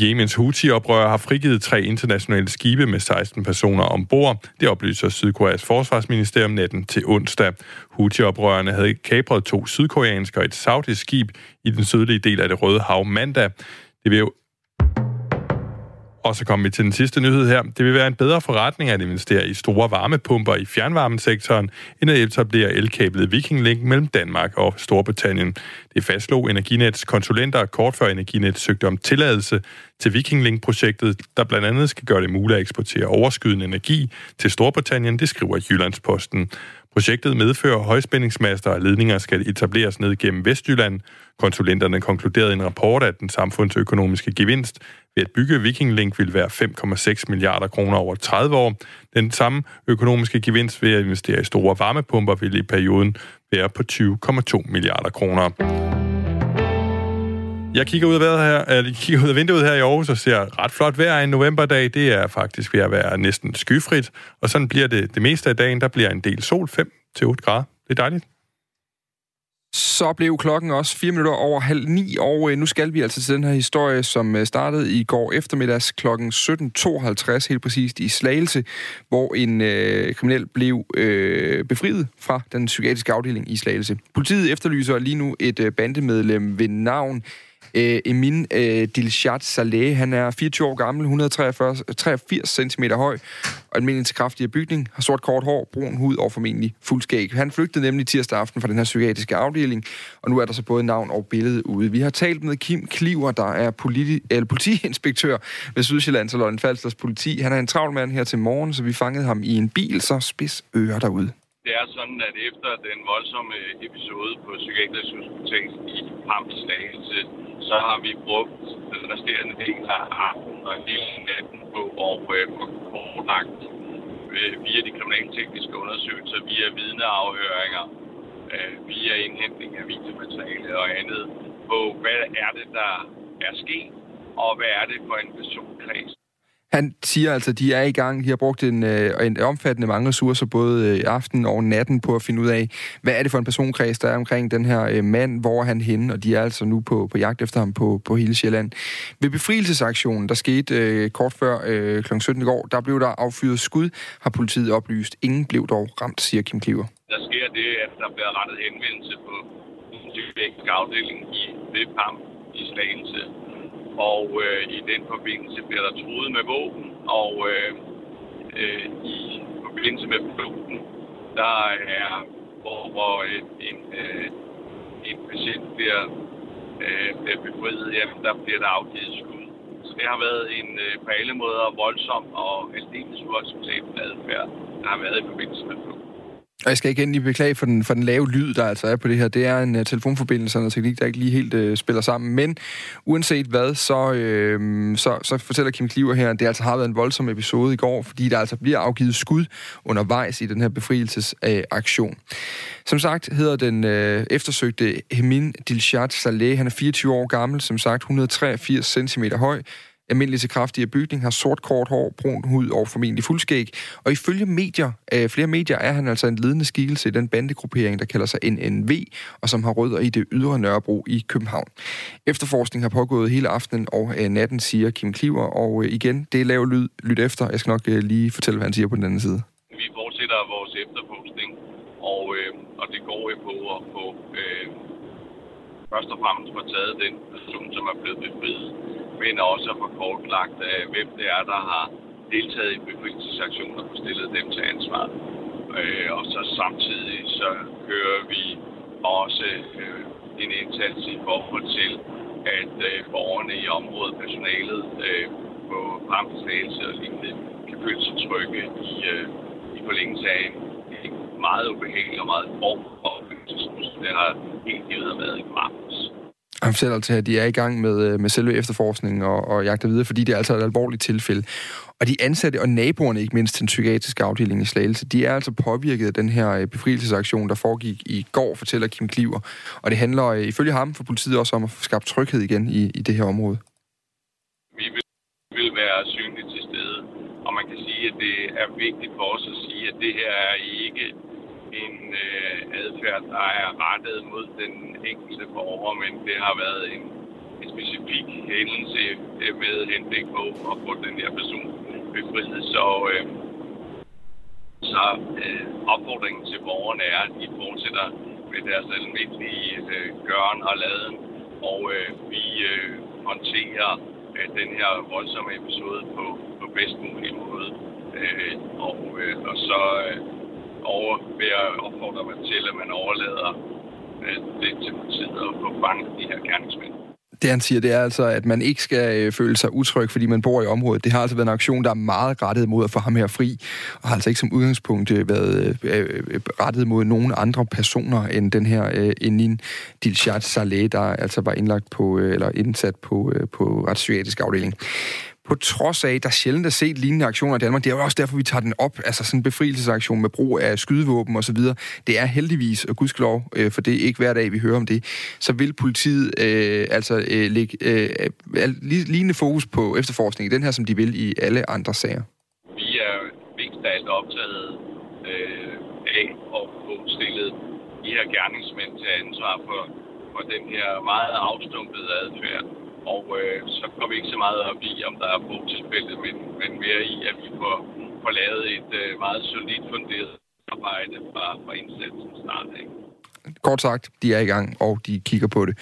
Jemens Houthi-oprør har frigivet tre internationale skibe med 16 personer ombord. Det oplyser Sydkoreas forsvarsministerium natten til onsdag. Houthi-oprørerne havde kapret to sydkoreanske og et saudisk skib i den sydlige del af det Røde Hav mandag. Det vil og så kommer vi til den sidste nyhed her. Det vil være en bedre forretning at investere i store varmepumper i fjernvarmesektoren, end at etablere elkablet Viking Link mellem Danmark og Storbritannien. Det fastslog Energinets konsulenter kort før Energinet søgte om tilladelse til Viking Link-projektet, der blandt andet skal gøre det muligt at eksportere overskydende energi til Storbritannien, det skriver Jyllandsposten. Projektet medfører højspændingsmaster og ledninger skal etableres ned gennem Vestjylland. Konsulenterne konkluderede i en rapport, at den samfundsøkonomiske gevinst ved at bygge Viking Link vil være 5,6 milliarder kroner over 30 år. Den samme økonomiske gevinst ved at investere i store varmepumper vil i perioden være på 20,2 milliarder kroner. Jeg kigger ud af, vejret her, øh, eller kigger ud af vinduet her i Aarhus og ser ret flot vejr en novemberdag. Det er faktisk ved at være næsten skyfrit, og sådan bliver det det meste af dagen. Der bliver en del sol, 5-8 grader. Det er dejligt. Så blev klokken også fire minutter over halv ni, og øh, nu skal vi altså til den her historie, som øh, startede i går eftermiddags klokken 17.52, helt præcist i Slagelse, hvor en øh, kriminel blev øh, befriet fra den psykiatriske afdeling i Slagelse. Politiet efterlyser lige nu et øh, bandemedlem ved navn Øh, Emin øh, Dilshad Saleh, han er 24 år gammel, 183 cm høj, og almindelig til kraftig bygning, har sort kort hår, brun hud og formentlig fuldskæg. Han flygtede nemlig tirsdag aften fra den her psykiatriske afdeling, og nu er der så både navn og billede ude. Vi har talt med Kim Kliver, der er politi- eller politiinspektør ved Sydsjællands og Lolland Falsters politi. Han er en travl mand her til morgen, så vi fangede ham i en bil, så spids ører derude. Det er sådan, at efter den voldsomme episode på Psykiatrisk Hospital i Pamslagelse, så har vi brugt den resterende del af aftenen og hele natten på at øh, få kortlagt øh, via de kriminaltekniske undersøgelser, via vidneafhøringer, øh, via indhentning af videomateriale og andet, på hvad er det, der er sket, og hvad er det for en personkreds, han siger altså, at de er i gang. De har brugt en, øh, en omfattende mange ressourcer, både øh, aften og natten, på at finde ud af, hvad er det for en personkreds, der er omkring den her øh, mand, hvor er han henne, og de er altså nu på, på jagt efter ham på, på hele Sjælland. Ved befrielsesaktionen, der skete øh, kort før øh, kl. 17 i går, der blev der affyret skud, har politiet oplyst. Ingen blev dog ramt, siger Kim Kliver. Der sker det, at der bliver rettet henvendelse på den afdeling i Vipam i Slagelse, og øh, i den forbindelse bliver der truet med våben, og øh, øh, i forbindelse med flugten, der er, hvor, hvor en, en, øh, en patient bliver, øh, bliver befriet, jamen, der bliver der afgivet skud. Så det har været en øh, på alle måder voldsom og aldeles uacceptabel adfærd, der har været i forbindelse med flugten. Og jeg skal igen lige beklage for den, for den lave lyd, der altså er på det her. Det er en uh, telefonforbindelse og teknik, der ikke lige helt uh, spiller sammen. Men uanset hvad, så, uh, så, så fortæller Kim Kliver her, at det altså har været en voldsom episode i går, fordi der altså bliver afgivet skud undervejs i den her befrielsesaktion. Uh, som sagt hedder den uh, eftersøgte Hemin Dilshad Saleh. Han er 24 år gammel, som sagt 183 cm høj almindelig til kraftige bygning, har sort kort hår, brun hud og formentlig fuldskæg. Og ifølge medier, øh, flere medier, er han altså en ledende skikkelse i den bandegruppering, der kalder sig NNV, og som har rødder i det ydre Nørrebro i København. Efterforskning har pågået hele aftenen og øh, natten, siger Kim Kliver, og øh, igen, det er lav lyd. Lyt efter. Jeg skal nok øh, lige fortælle, hvad han siger på den anden side. Vi fortsætter vores efterforskning, og, øh, og det går jo på at få øh, først og fremmest får taget den person, som er blevet befriet, men også at få kortlagt, øh, hvem det er, der har deltaget i befrielsesaktioner og stillet dem til ansvar. Øh, og så samtidig så kører vi også øh, en indsats i forhold til, at øh, borgerne i området, personalet øh, på brandbeslagelse og lignende, kan føle sig trygge i, øh, i forlængelse af en meget ubehagelig og meget oplevelse, som det har helt givet været i brandens. Han fortæller altså, at de er i gang med, øh, med selve efterforskningen og, og jagter videre, fordi det er altså et alvorligt tilfælde. Og de ansatte og naboerne, ikke mindst til den psykiatriske afdeling i Slagelse, de er altså påvirket af den her øh, befrielsesaktion, der foregik i går, fortæller Kim Kliver. Og det handler øh, ifølge ham for politiet også om at skabe tryghed igen i, i det her område. Vi vil, vil være synligt til stede, og man kan sige, at det er vigtigt for os at sige, at det her er ikke en øh, adfærd, der er rettet mod den enkelte borger, men det har været en, en specifik hændelse øh, med henblik på at få den her person befriet. Så, øh, så øh, opfordringen til borgerne er, at de fortsætter med deres almindelige øh, gøren og laden, og øh, vi øh, håndterer øh, den her voldsomme episode på, på bedst mulig måde. Øh, og, øh, og så øh, over, ved at opfordre mig til, at man overlader øh, det til politiet og få fanget de her gerningsmænd. Det han siger, det er altså, at man ikke skal øh, føle sig utryg, fordi man bor i området. Det har altså været en aktion, der er meget rettet mod at få ham her fri, og har altså ikke som udgangspunkt øh, været øh, øh rettet mod nogen andre personer end den her øh, Enin Dilshad Saleh, der altså var indlagt på, øh, eller indsat på, øh, på retspsykiatrisk afdeling på trods af, der sjældent er set lignende aktioner i Danmark. Det er jo også derfor, vi tager den op, altså sådan en befrielsesaktion med brug af skydevåben osv. Det er heldigvis, og gudskelov, øh, for det er ikke hver dag, vi hører om det, så vil politiet øh, altså øh, lægge øh, lignende fokus på efterforskning i den her, som de vil i alle andre sager. Vi er mest af alt optaget øh, af at få stillet de her gerningsmænd til ansvar for, for den her meget afstumpede adfærd. Og øh, så kommer vi ikke så meget op i, om der er tilfælde, men, men mere i, at vi får, får lavet et øh, meget solidt funderet arbejde fra, fra indsatsen start af. Kort sagt, de er i gang, og de kigger på det.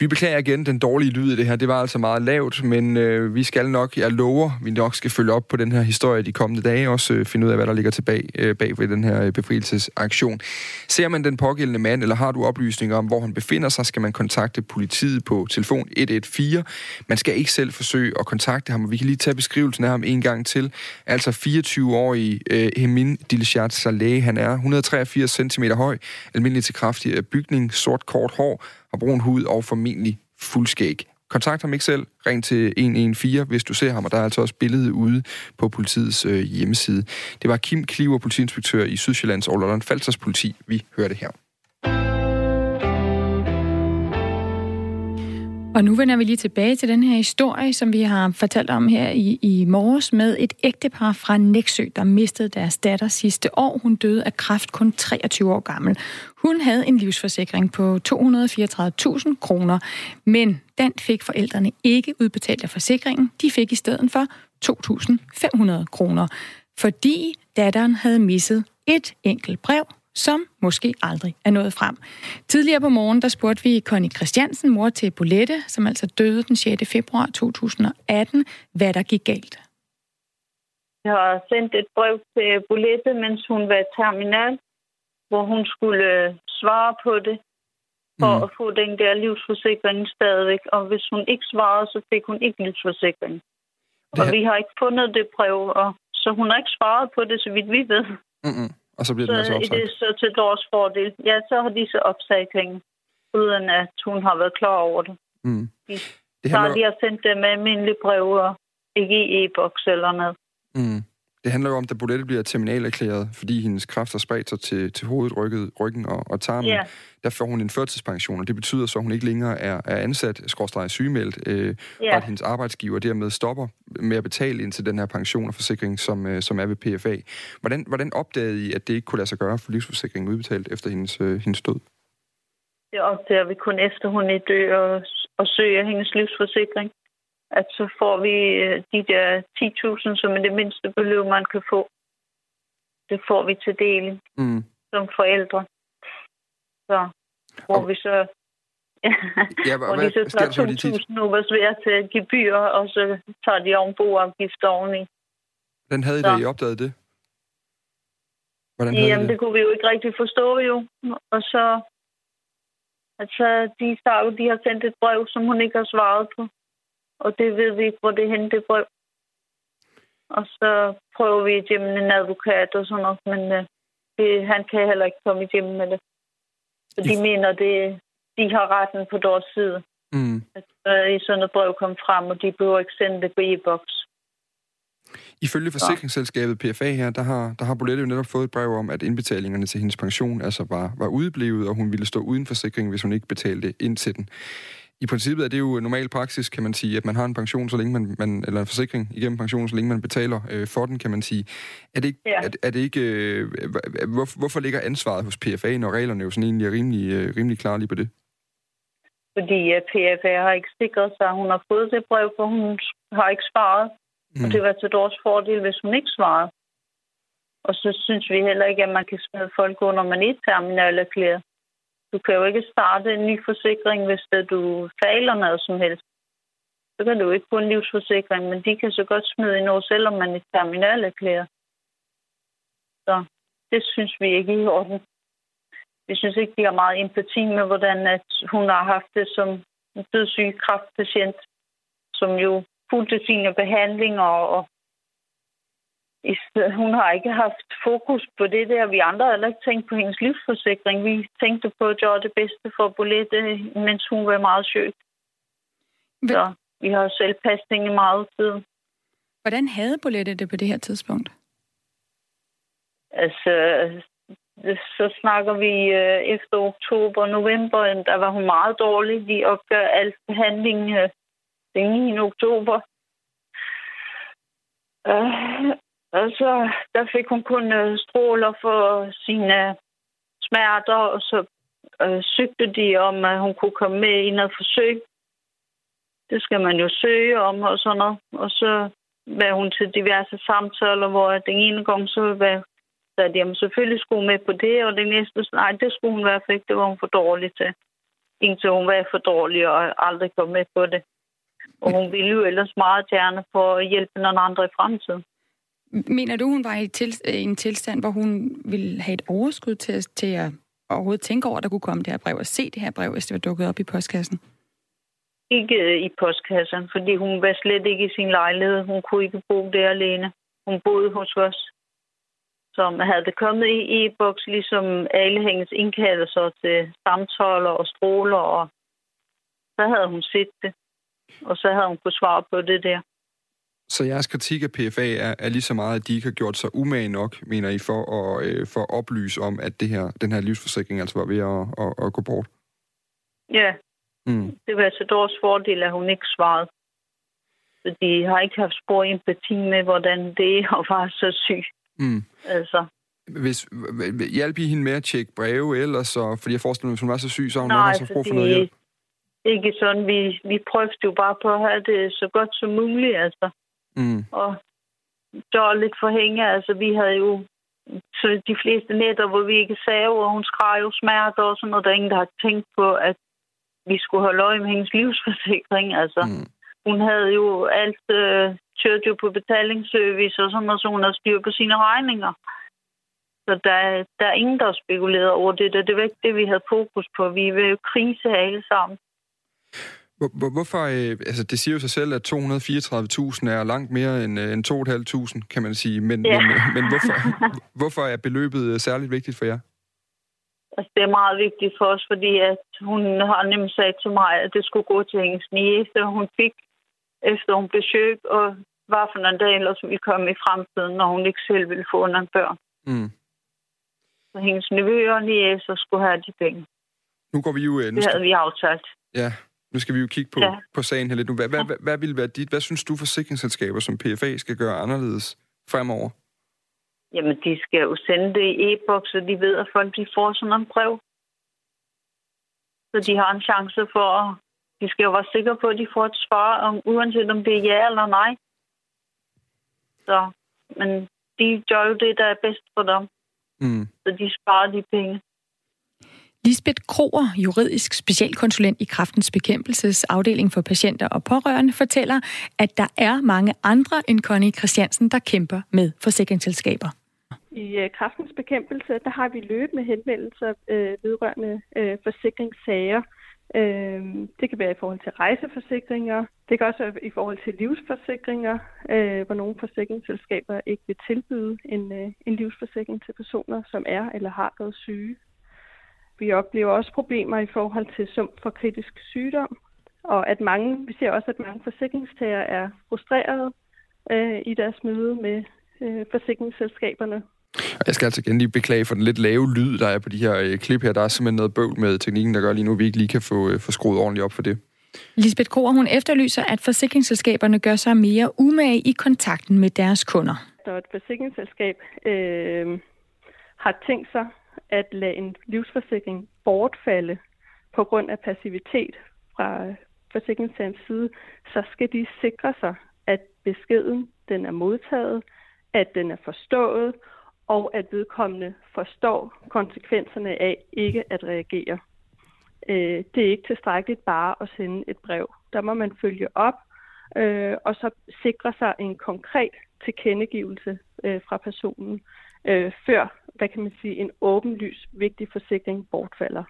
Vi beklager igen den dårlige lyd i det her. Det var altså meget lavt, men øh, vi skal nok, jeg lover, vi nok skal følge op på den her historie de kommende dage, også øh, finde ud af, hvad der ligger tilbage øh, bag ved den her øh, befrielsesaktion. Ser man den pågældende mand, eller har du oplysninger om, hvor han befinder sig, skal man kontakte politiet på telefon 114. Man skal ikke selv forsøge at kontakte ham, og vi kan lige tage beskrivelsen af ham en gang til. Altså 24-årig øh, Hemin Dilshat Saleh, han er 183 cm høj, almindelig til kraftig øh, bygning, sort kort hår, og brun hud og formentlig fuldskæg. Kontakt ham ikke selv. Ring til 114, hvis du ser ham, og der er altså også billedet ude på politiets øh, hjemmeside. Det var Kim Kliver, politiinspektør i Sydsjællands og Lolland Falsters politi. Vi hørte her. Og nu vender vi lige tilbage til den her historie, som vi har fortalt om her i, i morges med et ægtepar fra Næksø, der mistede deres datter sidste år. Hun døde af kræft kun 23 år gammel. Hun havde en livsforsikring på 234.000 kroner, men den fik forældrene ikke udbetalt af forsikringen. De fik i stedet for 2.500 kroner, fordi datteren havde misset et enkelt brev som måske aldrig er nået frem. Tidligere på morgen, der spurgte vi Connie Christiansen, mor til Bolette, som altså døde den 6. februar 2018, hvad der gik galt. Jeg har sendt et brev til Bolette, mens hun var terminal, hvor hun skulle øh, svare på det for mm. at få den der livsforsikring stadigvæk. Og hvis hun ikke svarede, så fik hun ikke livsforsikring. Det... Og vi har ikke fundet det brev, og så hun har ikke svaret på det, så vidt vi ved. Mm-mm. Og så bliver den så, altså opsagt? Det er så til vores fordel. Ja, så har de så opsagt penge, uden at hun har været klar over det. Mm. De, det handler... Så de har sendt dem med almindelige brev og ikke i e-boks eller noget. Mm. Det handler jo om, at Bolette bliver terminalerklæret, fordi hendes kræft har spredt sig til, til hovedet, rykket, ryggen og, og tarmen. Yeah. Der får hun en førtidspension, og det betyder så, at hun ikke længere er, er ansat, skråstreget sygemeldt, øh, yeah. og at hendes arbejdsgiver dermed stopper med at betale ind til den her pension og forsikring, som, øh, som er ved PFA. Hvordan, hvordan opdagede I, at det ikke kunne lade sig gøre for livsforsikringen udbetalt efter hendes, øh, hendes død? Det opdager vi kun efter hun er død og, og søger hendes livsforsikring at så får vi øh, de der 10.000, som er det mindste beløb, man kan få. Det får vi til del mm. som forældre. Så hvor og... vi så... *laughs* ja, hvor de så tager 2.000 nu var svært til gebyr, og så tager de oven boafgift oveni. Hvordan havde I det, I opdaget det? Hvordan Jamen, det? det kunne vi jo ikke rigtig forstå jo. Og så... Altså, de sagde de har sendt et brev, som hun ikke har svaret på og det ved vi ikke, hvor det er henne, det brev. Og så prøver vi igennem en advokat og sådan noget, men uh, det, han kan heller ikke komme igennem med det. Så de mener, det, de har retten på deres side. Mm. At uh, i sådan et brev kom frem, og de behøver ikke sende det på e-boks. Ifølge forsikringsselskabet PFA her, der har, der har Bolette jo netop fået et brev om, at indbetalingerne til hendes pension altså var, var udeblevet, og hun ville stå uden forsikring, hvis hun ikke betalte ind til den i princippet er det jo normal praksis, kan man sige, at man har en pension, så længe man, man eller en forsikring igennem pensionen, så længe man betaler øh, for den, kan man sige. Er det ikke, ja. er, er det ikke øh, hvor, hvorfor ligger ansvaret hos PFA, når reglerne jo sådan egentlig er rimelig, øh, rimelig klare lige på det? Fordi uh, PFA har ikke sikret sig, at hun har fået det brev, for hun har ikke svaret. Mm. Og det var til dårs fordel, hvis hun ikke svarede. Og så synes vi heller ikke, at man kan smide folk under, man er terminal erklæret. Du kan jo ikke starte en ny forsikring, hvis det, du fejler noget som helst. Så kan du ikke få en livsforsikring, men de kan så godt smide ind over, selvom man er terminalerklæret. Så det synes vi ikke er i orden. Vi synes ikke, de har meget empati med, hvordan at hun har haft det som en dødssyg kraftpatient, som jo fulgte sine behandlinger og hun har ikke haft fokus på det der. Vi andre har ikke tænkt på hendes livsforsikring. Vi tænkte på at gøre det bedste for Bolette, mens hun var meget syg. Så vi har selv pasning i meget tid. Hvordan havde Bolette det på det her tidspunkt? Altså, så snakker vi øh, efter oktober, november, der var hun meget dårlig. De opgør alt behandling øh, den 9. oktober. Uh, og så der fik hun kun uh, stråler for sine smerter, og så øh, søgte de om, at hun kunne komme med i noget forsøg. Det skal man jo søge om og sådan noget. Og så var hun til diverse samtaler, hvor den ene gang så var så at jamen, selvfølgelig skulle hun med på det, og det næste, nej, det skulle hun i hvert fald ikke, det var hun for dårlig til. Indtil hun var for dårlig og aldrig kom med på det. Og hun ville jo ellers meget gerne for at hjælpe nogle andre i fremtiden. Mener du, hun var i, til, øh, en tilstand, hvor hun ville have et overskud til, til at overhovedet tænke over, at der kunne komme det her brev, og se det her brev, hvis det var dukket op i postkassen? Ikke øh, i postkassen, fordi hun var slet ikke i sin lejlighed. Hun kunne ikke bo der alene. Hun boede hos os som havde det kommet i e-boks, ligesom alle hendes indkaldelser til samtaler og stråler, og så havde hun set det, og så havde hun kunnet svare på det der. Så jeres kritik af PFA er, er lige så meget, at de ikke har gjort sig umage nok, mener I, for at, øh, for at oplyse om, at det her, den her livsforsikring altså var ved at, at, at gå bort? Ja, mm. det var altså dårs fordel, at hun ikke svarede. De har ikke haft spor empati med, hvordan det er at være så syg. Mm. Altså. Hvis, hjælp I hende med at tjekke breve ellers, så, fordi jeg forestiller mig, hvis hun var så syg, så har hun Nej, nok også brug for noget hjælp. ikke sådan. Vi, vi prøvede jo bare på at have det så godt som muligt, altså. Mm. Og dårligt for hende, altså vi havde jo så de fleste nætter, hvor vi ikke sagde, og hun skreg jo smerter og sådan noget. Der er ingen, der har tænkt på, at vi skulle holde øje med hendes livsforsikring. Altså, mm. hun havde jo alt øh, kørte jo på betalingsservice og sådan noget, så hun havde styr på sine regninger. Så der, der er ingen, der har spekuleret over det. Der. Det var ikke det, vi havde fokus på. Vi vil jo krise alle sammen. Hvor, hvorfor, øh, altså det siger jo sig selv, at 234.000 er langt mere end, øh, end 2.500, kan man sige. Men, ja. men, øh, men hvorfor, *laughs* hvorfor er beløbet særligt vigtigt for jer? Altså, det er meget vigtigt for os, fordi at hun har nemlig sagt til mig, at det skulle gå til hendes niece, hun fik efter hun blev syg, og hvad for en dag ellers ville komme i fremtiden, når hun ikke selv ville få nogle børn. Mm. Så hendes nevøer og niæser skulle have de penge. Nu går vi jo... Nu det havde vi aftalt. Ja, nu skal vi jo kigge på, ja. på sagen her lidt nu. Hvad, hvad, hvad, hvad vil være dit? Hvad synes du forsikringsselskaber som PFA skal gøre anderledes fremover? Jamen, de skal jo sende det i e-boks, så de ved, at folk de får sådan en brev. Så de har en chance for at de skal jo være sikre på, at de får et svar, om, uanset om det er ja eller nej. Så, men de gør jo det, der er bedst for dem. Mm. Så de sparer de penge. Lisbeth Kroer, juridisk specialkonsulent i Kraftens Bekæmpelses afdeling for patienter og pårørende, fortæller, at der er mange andre end Connie Christiansen, der kæmper med forsikringsselskaber. I øh, Kraftens Bekæmpelse, der har vi løbende henvendelser øh, vedrørende øh, forsikringssager, Øh, det kan være i forhold til rejseforsikringer. Det kan også være i forhold til livsforsikringer, øh, hvor nogle forsikringsselskaber ikke vil tilbyde en, øh, en livsforsikring til personer, som er eller har været syge. Vi oplever også problemer i forhold til sum for kritisk sygdom, og at mange, vi ser også, at mange forsikringstager er frustrerede øh, i deres møde med øh, forsikringsselskaberne, jeg skal altså igen lige beklage for den lidt lave lyd, der er på de her øh, klip her. Der er simpelthen noget bøvl med teknikken, der gør lige nu, at vi ikke lige kan få, øh, få skruet ordentligt op for det. Lisbeth Kroer, hun efterlyser, at forsikringsselskaberne gør sig mere umage i kontakten med deres kunder. Når et forsikringsselskab øh, har tænkt sig at lade en livsforsikring bortfalde på grund af passivitet fra øh, forsikringstagerens side, så skal de sikre sig, at beskeden den er modtaget, at den er forstået, og at vedkommende forstår konsekvenserne af ikke at reagere. Øh, det er ikke tilstrækkeligt bare at sende et brev. Der må man følge op, øh, og så sikre sig en konkret tilkendegivelse øh, fra personen, Øh, før, hvad kan man sige, en åbenlys vigtig forsikring bortfalder.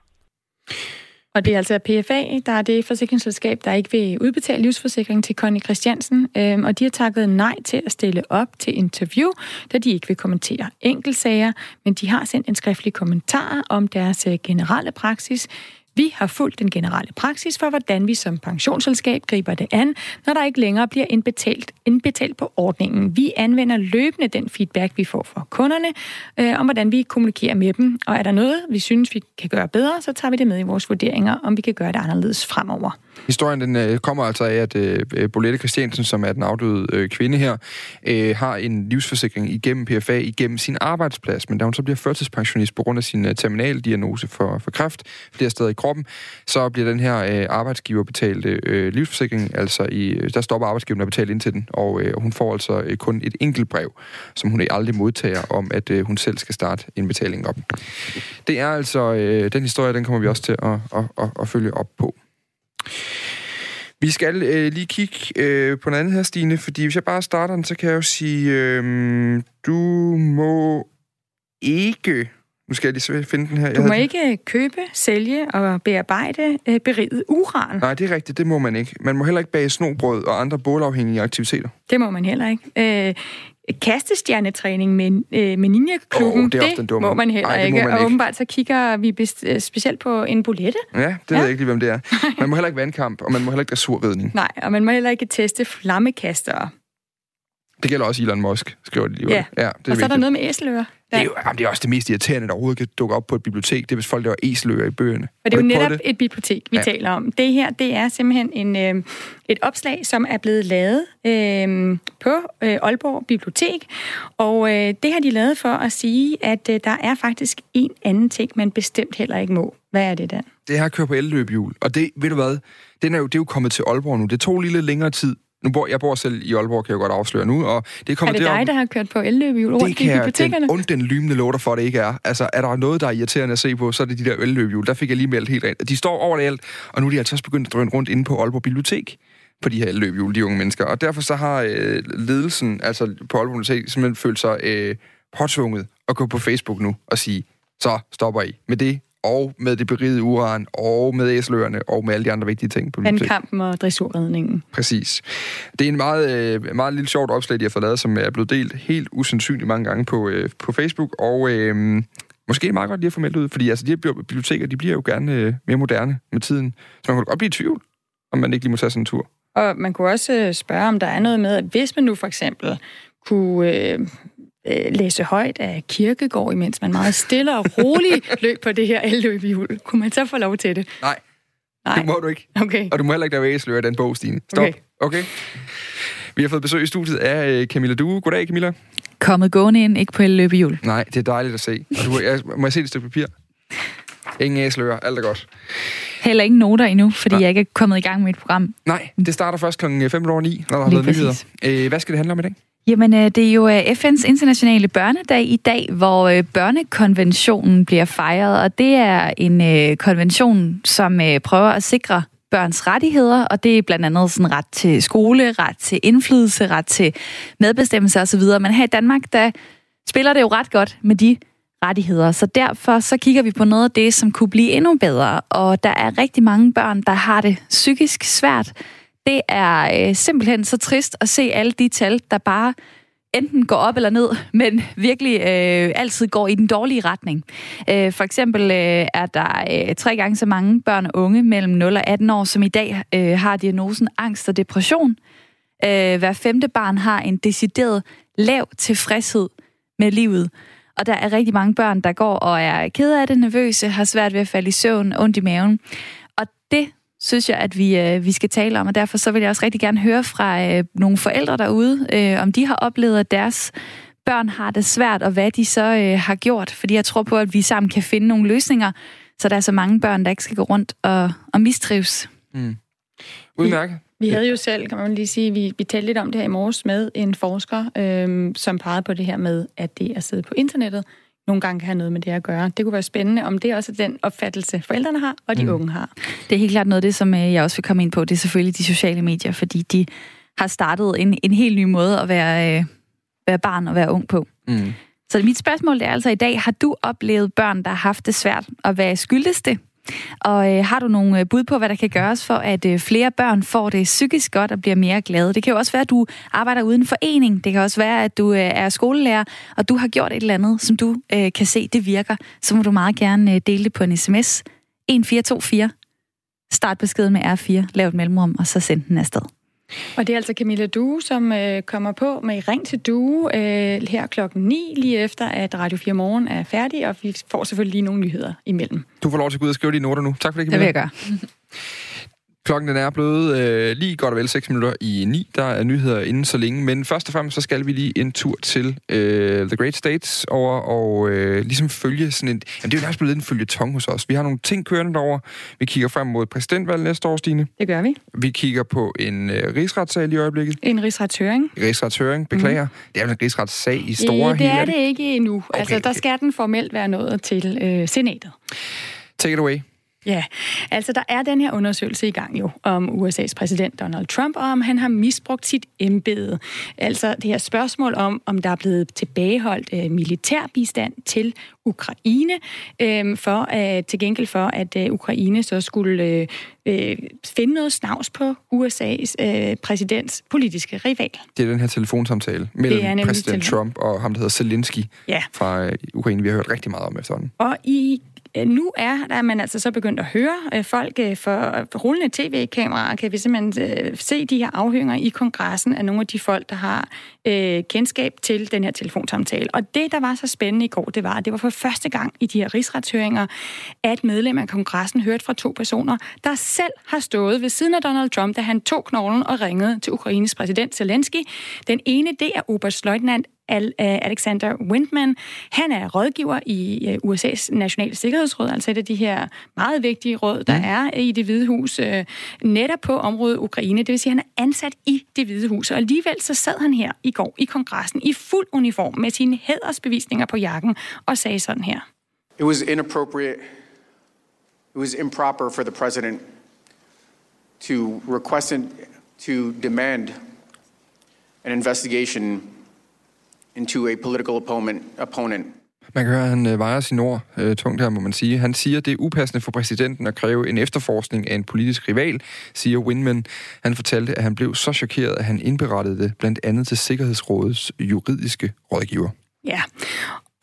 Og det er altså PFA, der er det forsikringsselskab, der ikke vil udbetale livsforsikring til Connie Christiansen, øhm, og de har takket nej til at stille op til interview, da de ikke vil kommentere enkeltsager, men de har sendt en skriftlig kommentar om deres øh, generelle praksis. Vi har fulgt den generelle praksis for, hvordan vi som pensionsselskab griber det an, når der ikke længere bliver indbetalt, indbetalt på ordningen. Vi anvender løbende den feedback, vi får fra kunderne, øh, om hvordan vi kommunikerer med dem. Og er der noget, vi synes, vi kan gøre bedre, så tager vi det med i vores vurderinger, om vi kan gøre det anderledes fremover. Historien den, øh, kommer altså af, at øh, Bolette Christiansen, som er den afdøde øh, kvinde her, øh, har en livsforsikring igennem PFA, igennem sin arbejdsplads. Men da hun så bliver førtidspensionist på grund af sin øh, terminaldiagnose for, for kræft bliver stadig kroppen, så bliver den her øh, arbejdsgiverbetalte øh, livsforsikring, altså i, øh, der stopper arbejdsgiveren at betale ind til den, og øh, hun får altså øh, kun et enkelt brev, som hun aldrig modtager, om at øh, hun selv skal starte indbetalingen op. Det er altså, øh, den historie, den kommer vi også til at, at, at, at følge op på. Vi skal øh, lige kigge øh, på noget andet her, Stine, fordi hvis jeg bare starter den, så kan jeg jo sige, øh, du må ikke... Nu skal jeg lige finde den her. Du må havde... ikke købe, sælge og bearbejde øh, beriget uran. Nej, det er rigtigt, det må man ikke. Man må heller ikke bage snobrød og andre bålafhængige aktiviteter. Det må man heller ikke. Øh, kastestjernetræning med, øh, med Ninja-klubben, oh, det, det må man heller Ej, ikke. Man og ikke. åbenbart så kigger vi best, øh, specielt på en bolette. Ja, det ja. ved jeg ikke lige, hvem det er. *laughs* Man må heller ikke vandkamp, og man må heller ikke dressurridning. Nej, og man må heller ikke teste flammekastere. Det gælder også Elon Musk, skriver de lige. Ja, ja det er og vigtigt. så er der noget med æselører. Det er, jo, jamen, det er også det mest irriterende, der overhovedet kan dukke op på et bibliotek. Det er, hvis folk laver æselører i bøgerne. Og det er jo netop det? et bibliotek, vi ja. taler om. Det her, det er simpelthen en, øh, et opslag, som er blevet lavet øh, på øh, Aalborg Bibliotek. Og øh, det har de lavet for at sige, at øh, der er faktisk en anden ting, man bestemt heller ikke må. Hvad er det, Dan? Det her kører på elløbehjul. Og det, ved du hvad, den er jo, det er jo kommet til Aalborg nu. Det tog lige lidt længere tid, nu bor, jeg bor selv i Aalborg, kan jeg godt afsløre nu. Og det kommer er det dig, derom, der har kørt på elløbehjul rundt i bibliotekerne? Det kan den, den lymende låter for, det ikke er. Altså, er der noget, der er irriterende at se på, så er det de der elløbehjul. Der fik jeg lige meldt helt rent. De står overalt, og nu er de altså også begyndt at drøne rundt inde på Aalborg Bibliotek på de her elløbehjul, de unge mennesker. Og derfor så har øh, ledelsen, altså på Aalborg Bibliotek, simpelthen følt sig øh, påtvunget at gå på Facebook nu og sige, så stopper I med det, og med det berigede uran, og med æsløerne, og med alle de andre vigtige ting på biblioteket. kampen og dressurredningen. Præcis. Det er en meget, øh, meget lille sjovt opslag, de har fået lavet, som er blevet delt helt usandsynligt mange gange på, øh, på Facebook, og øh, måske er det meget godt lige at få meldt ud, fordi altså, de her biblioteker, de bliver jo gerne øh, mere moderne med tiden, så man kan godt blive i tvivl, om man ikke lige må tage sådan en tur. Og man kunne også spørge, om der er noget med, at hvis man nu for eksempel kunne øh, øh, læse højt af kirkegård, imens man meget stille og roligt *laughs* løb på det her elløbehjul. Kunne man så få lov til det? Nej. Nej. Det må du ikke. Okay. Og du må heller ikke lave æseløer den bog, Stine. Stop. Okay. okay. Vi har fået besøg i studiet af øh, Camilla Due. Goddag, Camilla. Kommet gående ind, ikke på elløbehjul. Nej, det er dejligt at se. Og du, jeg, må jeg se det stykke papir? Ingen æseløer, alt er godt. Heller ingen noter endnu, fordi Nej. jeg ikke er kommet i gang med et program. Nej, det starter først kl. 5 over 9, når der har været nyheder. Øh, hvad skal det handle om i dag? Jamen, øh, det er jo øh, FN's internationale børnedag i dag, hvor øh, børnekonventionen bliver fejret, og det er en konvention, som prøver at sikre børns rettigheder, og det er blandt andet sådan ret til skole, ret til indflydelse, ret til medbestemmelse osv. Men her i Danmark, der spiller det jo ret godt med de rettigheder, så derfor så kigger vi på noget af det, som kunne blive endnu bedre, og der er rigtig mange børn, der har det psykisk svært, det er øh, simpelthen så trist at se alle de tal, der bare enten går op eller ned, *laughs* men virkelig øh, altid går i den dårlige retning. Øh, for eksempel øh, er der øh, tre gange så mange børn og unge mellem 0 og 18 år, som i dag øh, har diagnosen angst og depression. Øh, hver femte barn har en decideret lav tilfredshed med livet. Og der er rigtig mange børn, der går og er ked af det, nervøse, har svært ved at falde i søvn, ondt i maven. Og det synes jeg, at vi, øh, vi skal tale om, og derfor så vil jeg også rigtig gerne høre fra øh, nogle forældre derude, øh, om de har oplevet, at deres børn har det svært, og hvad de så øh, har gjort. Fordi jeg tror på, at vi sammen kan finde nogle løsninger, så der er så mange børn, der ikke skal gå rundt og, og mistrives. Mm. Udmærket. Vi, havde jo selv, kan man lige sige, vi, vi talte lidt om det her i morges med en forsker, øh, som pegede på det her med, at det er at sidde på internettet, nogle gange kan have noget med det at gøre. Det kunne være spændende, om det også er den opfattelse, forældrene har, og de mm. unge har. Det er helt klart noget af det, som øh, jeg også vil komme ind på. Det er selvfølgelig de sociale medier, fordi de har startet en, en helt ny måde at være, øh, være barn og være ung på. Mm. Så mit spørgsmål er altså i dag, har du oplevet børn, der har haft det svært, og hvad skyldes det? Og øh, har du nogle øh, bud på, hvad der kan gøres for, at øh, flere børn får det psykisk godt og bliver mere glade? Det kan jo også være, at du arbejder uden forening. Det kan også være, at du øh, er skolelærer, og du har gjort et eller andet, som du øh, kan se, det virker. Så må du meget gerne øh, dele det på en sms 1424. Start beskeden med R4, lav et mellemrum, og så send den afsted. Og det er altså Camilla Due, som øh, kommer på med Ring til Due øh, her klokken 9, lige efter at Radio 4 Morgen er færdig, og vi får selvfølgelig lige nogle nyheder imellem. Du får lov til at gå ud og skrive dine noter nu. Tak for det, Det Camilla. vil jeg gøre. *laughs* Klokken den er blevet øh, lige godt og vel 6 minutter i 9. Der er nyheder inden så længe, men først og fremmest så skal vi lige en tur til øh, The Great States over og øh, ligesom følge sådan en... Jamen det er jo nærmest blevet en følgetong hos os. Vi har nogle ting kørende derovre. Vi kigger frem mod præsidentvalget næste år, Stine. Det gør vi. Vi kigger på en øh, rigsretssag i øjeblikket. En rigsretshøring. Rigsretshøring, beklager. Mm. Det er jo en rigsretssag i store. Øh, det hele. er det ikke endnu. Okay. Altså, der skal den formelt være nået til øh, senatet. Take it away. Ja, altså der er den her undersøgelse i gang jo om USA's præsident Donald Trump, og om han har misbrugt sit embede. Altså det her spørgsmål om, om der er blevet tilbageholdt øh, militærbistand til Ukraine, øh, for øh, til gengæld for, at øh, Ukraine så skulle øh, øh, finde noget snavs på USA's øh, præsidents politiske rival. Det er den her telefonsamtale mellem præsident telefon- Trump og ham, der hedder Zelensky Ja. fra øh, Ukraine. Vi har hørt rigtig meget om efterhånden. Og i Øh, nu er der er man altså så begyndt at høre øh, folk øh, for rullende tv-kameraer, kan vi simpelthen øh, se de her afhøringer i kongressen af nogle af de folk, der har øh, kendskab til den her telefonsamtale. Og det, der var så spændende i går, det var, at det var for første gang i de her rigsretshøringer, at medlem af kongressen hørte fra to personer, der selv har stået ved siden af Donald Trump, da han tog knoglen og ringede til Ukraines præsident Zelensky. Den ene, det er oberstløjtnant Al- øh, Alexander Windman. Han er rådgiver i øh, USA's Nationale Sikkerhedsråd, altså et af de her meget vigtige råd, der er i det hvide hus, øh, netop på området Ukraine. Det vil sige, at han er ansat i det hvide hus, og alligevel så sad han her i går i kongressen i fuld uniform med sine hædersbevisninger på jakken og sagde sådan her. It was inappropriate. It was improper for the president to request and to demand an investigation into a political opponent. opponent. Man kan høre, at han øh, vejer sine ord øh, tungt her, må man sige. Han siger, at det er upassende for præsidenten at kræve en efterforskning af en politisk rival, siger Winman. Han fortalte, at han blev så chokeret, at han indberettede det blandt andet til Sikkerhedsrådets juridiske rådgiver. Ja,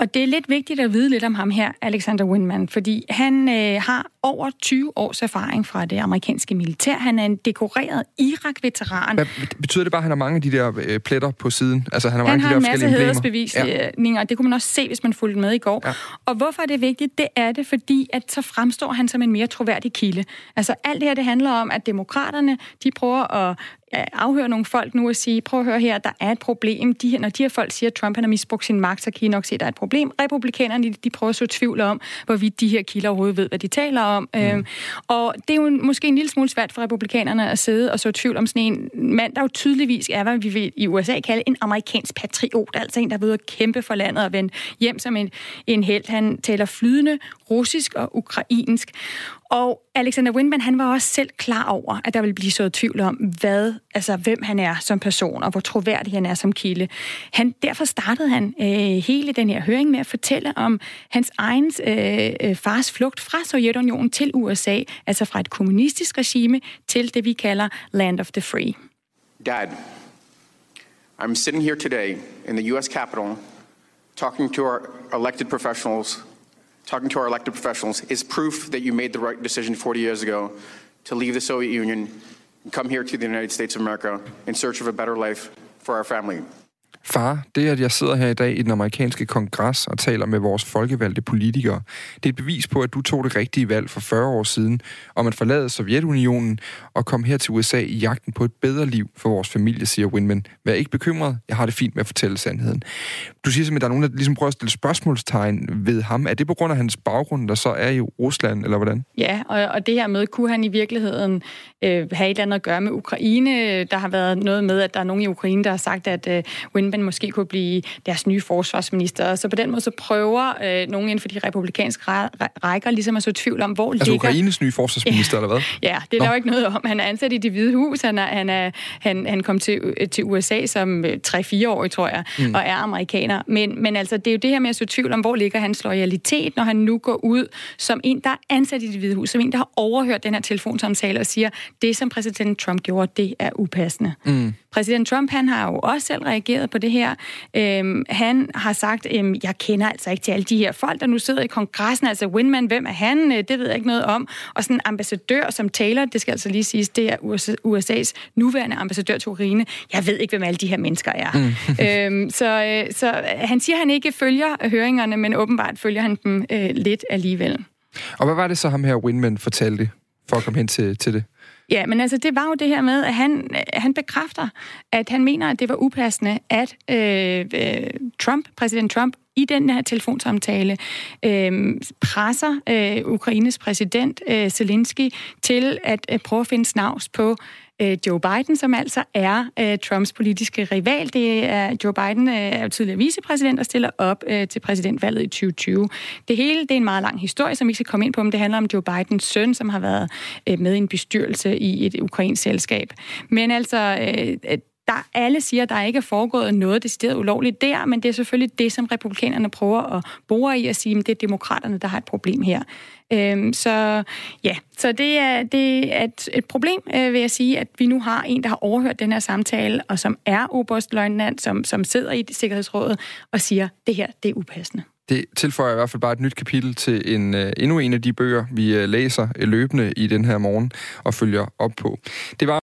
og det er lidt vigtigt at vide lidt om ham her, Alexander Windman, fordi han øh, har over 20 års erfaring fra det amerikanske militær. Han er en dekoreret Irak-veteran. Hvad, betyder det bare, at han har mange af de der øh, pletter på siden? Altså, han har Han mange har en de der masse forskellige emblemer? hædersbevisninger, ja. det kunne man også se, hvis man fulgte med i går. Ja. Og hvorfor er det vigtigt? Det er det, fordi at så fremstår han som en mere troværdig kilde. Altså alt det her, det handler om, at demokraterne, de prøver at afhøre nogle folk nu og sige, prøv at høre her, der er et problem. De her, når de her folk siger, at Trump han har misbrugt sin magt, så kan I nok se, at der er et problem. Republikanerne, de, prøver at så tvivl om, hvorvidt de her kilder overhovedet ved, hvad de taler om. Mm. Øhm, og det er jo måske en lille smule svært for republikanerne at sidde og så tvivl om sådan en mand, der jo tydeligvis er, hvad vi vil i USA kalde en amerikansk patriot, altså en, der er ved at kæmpe for landet og vende hjem som en, en held. Han taler flydende russisk og ukrainsk. Og Alexander Windman, han var også selv klar over, at der ville blive så tvivl om, hvad, altså hvem han er som person, og hvor troværdig han er som kilde. Han, derfor startede han øh, hele den her høring med at fortælle om hans egen øh, øh fars flugt fra Sovjetunionen til USA, altså fra et kommunistisk regime til det, vi kalder Land of the Free. Dad, I'm sitting here today in the U.S. Capitol talking to our elected professionals, talking to our elected professionals is proof that you made the right decision 40 years ago to leave the Soviet Union and come here to the United States of America in search of a better life for our family. Far, det at jeg sidder her i dag i den amerikanske kongres og taler med vores folkevalgte politikere, det er et bevis på, at du tog det rigtige valg for 40 år siden om at forlade Sovjetunionen og komme her til USA i jagten på et bedre liv for vores familie, siger Winman. Vær ikke bekymret, jeg har det fint med at fortælle sandheden. Du siger simpelthen, at der er nogen, der ligesom prøver at stille spørgsmålstegn ved ham. Er det på grund af hans baggrund, der så er i Rusland, eller hvordan? Ja, og, og det her med, kunne han i virkeligheden øh, have et eller andet at gøre med Ukraine? Der har været noget med, at der er nogen i Ukraine, der har sagt, at øh, Windman måske kunne blive deres nye forsvarsminister. Så på den måde så prøver øh, nogen inden for de republikanske rækker ligesom at så tvil om, hvor altså ligger... Altså Ukraines nye forsvarsminister, ja. eller hvad? Ja, det er der jo ikke noget om. Han er ansat i det hvide hus. Han, er, han, er, han, han kom til, til USA som 3-4 år, tror jeg, mm. og er amerikaner. Men, men altså, det er jo det her med at så tvivl om, hvor ligger hans loyalitet, når han nu går ud som en, der er ansat i det hvide hus, som en, der har overhørt den her telefonsamtale og siger, det som præsident Trump gjorde, det er upassende. Mm. Præsident Trump, han har jo også selv reageret på det her. Øhm, han har sagt, øhm, jeg kender altså ikke til alle de her folk, der nu sidder i kongressen. Altså Winman, hvem er han? Øh, det ved jeg ikke noget om. Og sådan en ambassadør som Taylor, det skal altså lige siges, det er USA's nuværende ambassadør til Ukraine. Jeg ved ikke, hvem alle de her mennesker er. Mm. *laughs* øhm, så, øh, så han siger, at han ikke følger høringerne, men åbenbart følger han dem øh, lidt alligevel. Og hvad var det så, ham her Winman fortalte, for at komme hen til, til det? Ja, men altså, det var jo det her med, at han, øh, han bekræfter, at han mener, at det var upassende, at øh, øh, Trump, præsident Trump, i den her telefonsamtale øh, presser øh, Ukraines præsident øh, Zelensky til at øh, prøve at finde snavs på øh, Joe Biden, som altså er øh, Trumps politiske rival. Det er Joe Biden øh, er jo tidligere vicepræsident og stiller op øh, til præsidentvalget i 2020. Det hele det er en meget lang historie, som vi skal komme ind på, men det handler om Joe Bidens søn, som har været øh, med i en bestyrelse i et ukrainsk selskab. Men altså, øh, der alle siger, at der ikke er foregået noget decideret ulovligt der, men det er selvfølgelig det, som republikanerne prøver at bore i at sige, at det er demokraterne, der har et problem her. Øhm, så ja, så det er, det er et, et problem, øh, vil jeg sige, at vi nu har en, der har overhørt den her samtale, og som er oberstløjtnant, som, som sidder i Sikkerhedsrådet og siger, at det her, det er upassende. Det tilføjer i hvert fald bare et nyt kapitel til en øh, endnu en af de bøger, vi øh, læser øh, løbende i den her morgen og følger op på. Det var